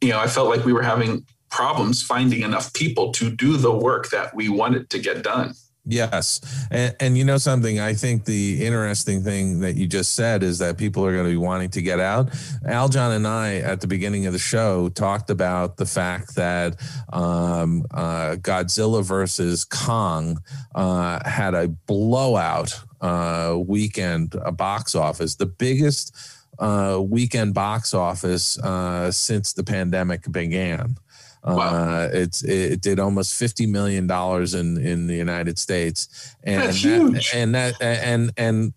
you know, I felt like we were having problems finding enough people to do the work that we wanted to get done. Yes. And, and you know something, I think the interesting thing that you just said is that people are going to be wanting to get out. Aljon and I, at the beginning of the show, talked about the fact that um, uh, Godzilla versus Kong uh, had a blowout uh, weekend a box office, the biggest uh, weekend box office uh, since the pandemic began. Uh, it's it did almost fifty million dollars in in the United States, and That's that, huge. and that and and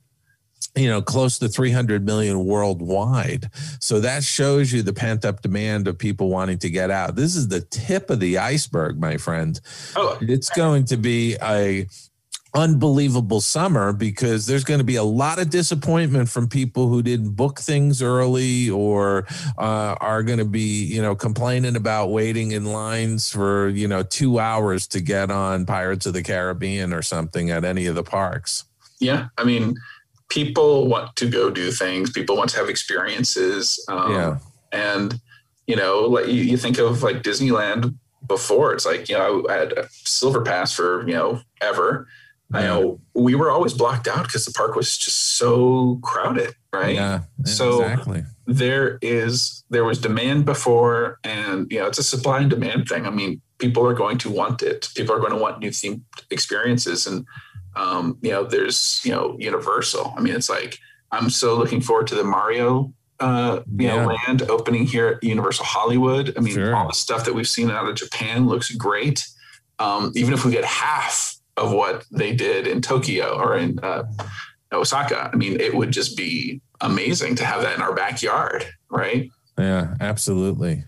you know close to 300 million worldwide. So that shows you the pent up demand of people wanting to get out. This is the tip of the iceberg my friend. Oh, it's going to be a unbelievable summer because there's going to be a lot of disappointment from people who didn't book things early or uh, are going to be you know complaining about waiting in lines for you know two hours to get on pirates of the caribbean or something at any of the parks yeah. I mean, people want to go do things. People want to have experiences. Um, Yeah. And, you know, like you, you think of like Disneyland before, it's like, you know, I had a silver pass for, you know, ever. I know we were always blocked out because the park was just so crowded, right? yeah So- exactly There is there was demand before, and you know it's a supply and demand thing. I mean, people are going to want it. People are going to want new theme experiences, and um, you know, there's you know Universal. I mean, it's like I'm so looking forward to the Mario. Uh, you Yeah. know, land opening here at Universal Hollywood. I mean, Sure. all the stuff that we've seen out of Japan looks great. Um, even if we get half of what they did in Tokyo or in uh, Osaka, I mean, it would just be amazing to have that in our backyard, right? Yeah, absolutely.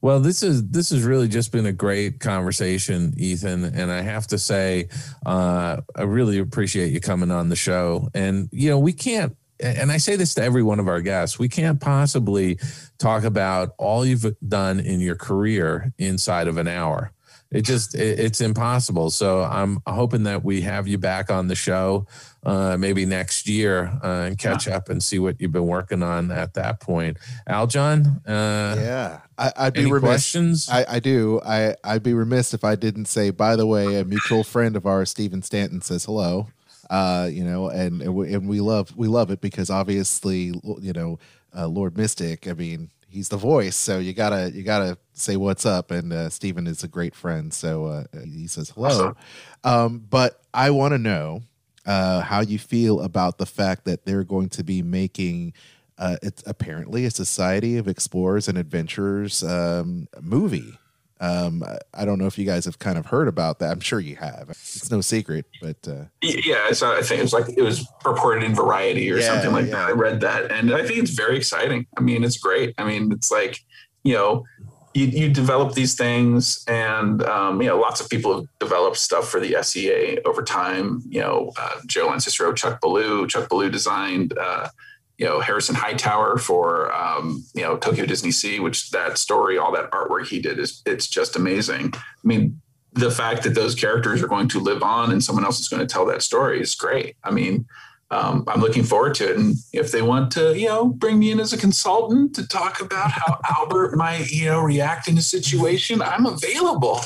Well, this is this has really just been a great conversation, Ethan, and I have to say, uh, I really appreciate you coming on the show. And you know, we can't, and I say this to every one of our guests, we can't possibly talk about all you've done in your career inside of an hour it just it, it's impossible. So I'm hoping that we have you back on the show uh, maybe next year uh, and catch yeah. up and see what you've been working on at that point. Aljon, uh, yeah, I, would be remiss. Questions? I, I do. I I'd be remiss if I didn't say. By the way, a mutual friend of ours, Stephen Stanton, says hello. Uh, you know, and and we, and we love we love it because obviously, you know, uh, Lord Mystic. I mean, he's the voice, so you gotta you gotta say what's up. And uh, Stephen is a great friend, so uh, he says hello. Um, but I want to know uh, how you feel about the fact that they're going to be making. Uh, it's apparently a Society of Explorers and Adventurers um, movie um, I don't know if you guys have kind of heard about that. I'm sure you have. It's no secret, but uh, yeah, so I think it was like it was reported in Variety or yeah, something like yeah. that. I read that, and I think it's very exciting. I mean, it's great. I mean, it's like you know, you, you develop these things, and um, you know, lots of people have developed stuff for the SEA over time. You know, uh, Joe Lanzisero, Chuck Ballew, Chuck Ballew designed. Uh, you know Harrison Hightower for um, you know Tokyo Disney Sea, which that story, all that artwork he did is it's just amazing. I mean, the fact that those characters are going to live on and someone else is going to tell that story is great. I mean, um, I'm looking forward to it. And if they want to, you know, bring me in as a consultant to talk about how Albert might, you know, react in a situation, I'm available.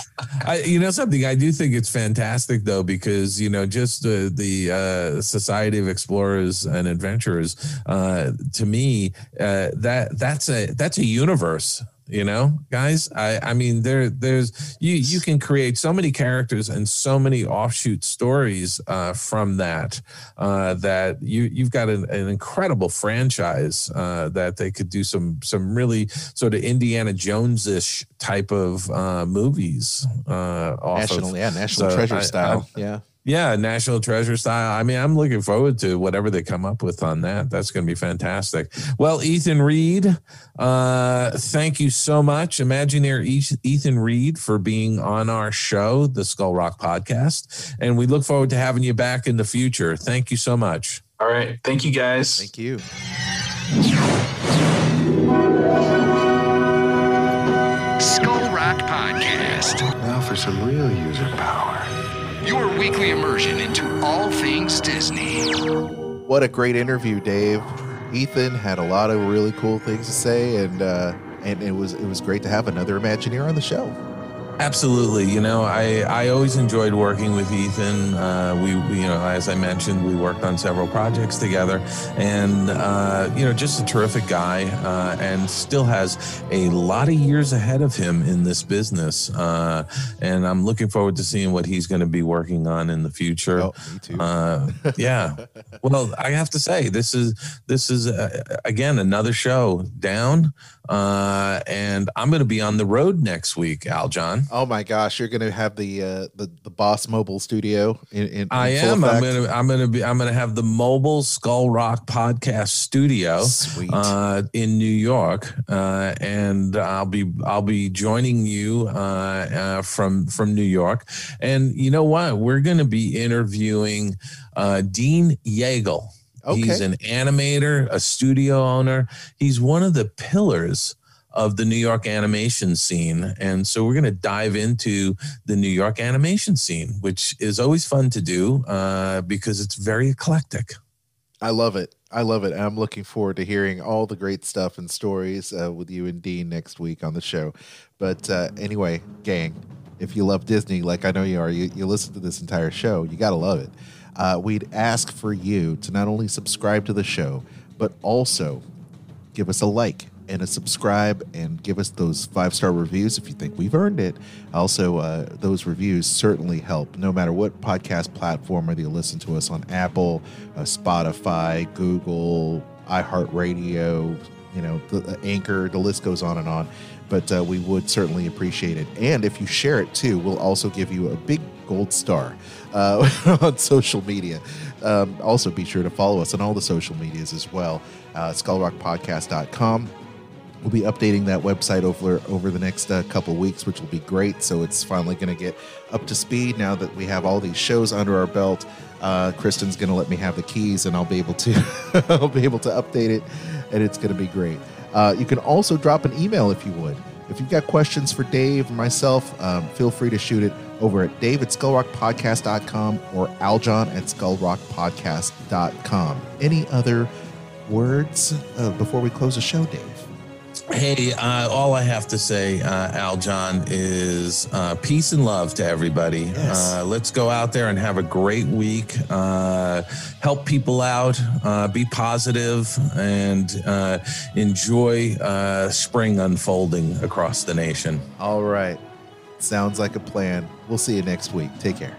I, you know, something I do think it's fantastic though, because you know, just the the uh, Society of Explorers and Adventurers, uh, to me, uh, that that's a that's a universe you know guys? I i mean there there's you you can create so many characters and so many offshoot stories uh, from that uh, that you you've got an, an incredible franchise uh, that they could do some some really sort of indiana jones-ish type of uh, movies uh, national of, yeah national so treasure I, style I, yeah yeah, National Treasure style. I mean, I'm looking forward to whatever they come up with on that. That's going to be fantastic. Well, Ethan Reed, uh, thank you so much, Imagineer Ethan Reed, for being on our show, the Skull Rock Podcast, and we look forward to having you back in the future. Thank you so much. All right, thank you, guys. Thank you. Skull Rock Podcast. Now for some real user power your weekly immersion into all things Disney. What a great interview, Dave. Ethan had a lot of really cool things to say, and uh, and it was it was great to have another Imagineer on the show. Absolutely. You know, I, I always enjoyed working with Ethan. Uh, we, we, you know, as I mentioned, we worked on several projects together and, uh, you know, just a terrific guy uh, and still has a lot of years ahead of him in this business. Uh, and I'm looking forward to seeing what he's going to be working on in the future. Oh, me too. Uh, yeah. well, I have to say, this is, this is, uh, again, another show down. Uh, and I'm going to be on the road next week, Aljon. Oh my gosh, you're going to have the uh, the the Boss Mobile Studio. In, in, I am. Effect. I'm going to I'm going to be I'm going to have the Mobile Skull Rock Podcast Studio uh, in New York, uh, and I'll be I'll be joining you uh, uh, from from New York. And you know what? We're going to be interviewing uh, Dean Yeagle. Okay. He's an animator, a studio owner. He's one of the pillars of the New York animation scene. And so we're going to dive into the New York animation scene, which is always fun to do uh, because it's very eclectic. I love it. I love it. I'm looking forward to hearing all the great stuff and stories uh, with you and Dean next week on the show. But uh, anyway, gang, if you love Disney, like I know you are, you, you listen to this entire show, you got to love it uh, we'd ask for you to not only subscribe to the show, but also give us a like and a subscribe and give us those five star reviews if you think we've earned it. Also, uh, those reviews certainly help no matter what podcast platform, whether you listen to us on Apple, uh, Spotify, Google, iHeartRadio, you know, the, the, Anchor, the list goes on and on. But uh, we would certainly appreciate it. And if you share it too, we'll also give you a big gold star uh, on social media. Um, also, be sure to follow us on all the social medias as well. Uh, skullrockpodcast.com. We'll be updating that website over over the next uh, couple weeks, which will be great. So it's finally going to get up to speed now that we have all these shows under our belt. Uh, Kristen's going to let me have the keys, and I'll be able to I'll be able to update it, and it's going to be great. Uh, you can also drop an email if you would. If you've got questions for Dave or myself, um, feel free to shoot it over at dave at skullrockpodcast.com or aljon at skullrockpodcast.com. Any other words uh, before we close the show, Dave? Hey, uh, all I have to say, uh, Aljon, is uh, peace and love to everybody. Yes. Uh, let's go out there and have a great week. Uh, help people out, uh, be positive, and uh, enjoy uh, spring unfolding across the nation. All right. Sounds like a plan. We'll see you next week. Take care.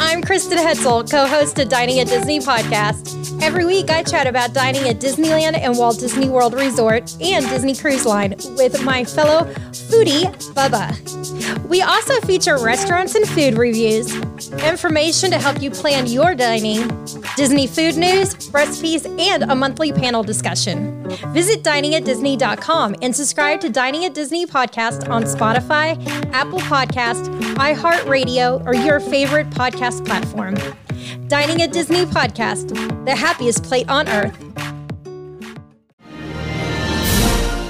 I'm Kristen Hetzel, co host of Dining at Disney podcast. Every week, I chat about dining at Disneyland and Walt Disney World Resort and Disney Cruise Line with my fellow foodie, Bubba. We also feature restaurants and food reviews, information to help you plan your dining, Disney food news, recipes, and a monthly panel discussion. Visit diningatdisney.com and subscribe to Dining at Disney podcast on Spotify, Apple Podcast, iHeartRadio, or your favorite podcast platform. Dining at Disney podcast, the happiest plate on earth.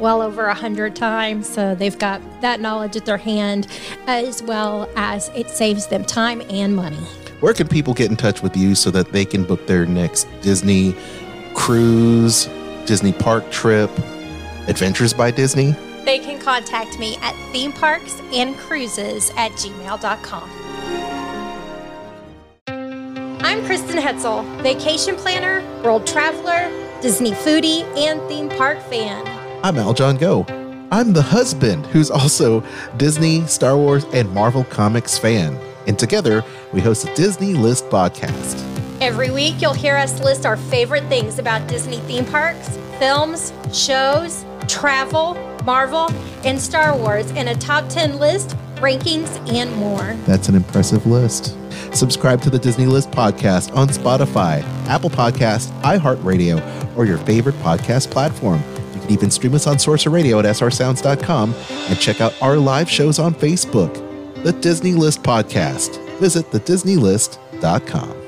well over a hundred times, so they've got that knowledge at their hand, as well as it saves them time and money. Where can people get in touch with you so that they can book their next Disney cruise, Disney park trip, Adventures by Disney? They can contact me at theme parks and cruises at gmail.com. I'm Kristen Hetzel, vacation planner, world traveler, Disney foodie, and theme park fan. I'm Aljon Go. I'm the husband who's also Disney, Star Wars, and Marvel Comics fan. And together, we host a Disney List podcast. Every week, you'll hear us list our favorite things about Disney theme parks, films, shows, travel, Marvel, and Star Wars in a top 10 list, rankings, and more. That's an impressive list. Subscribe to the Disney List podcast on Spotify, Apple Podcast, iHeartRadio, or your favorite podcast platform. You can even stream us on Sorcerer Radio at srsounds.com and check out our live shows on Facebook. The Disney List podcast. Visit thedisneylist.com.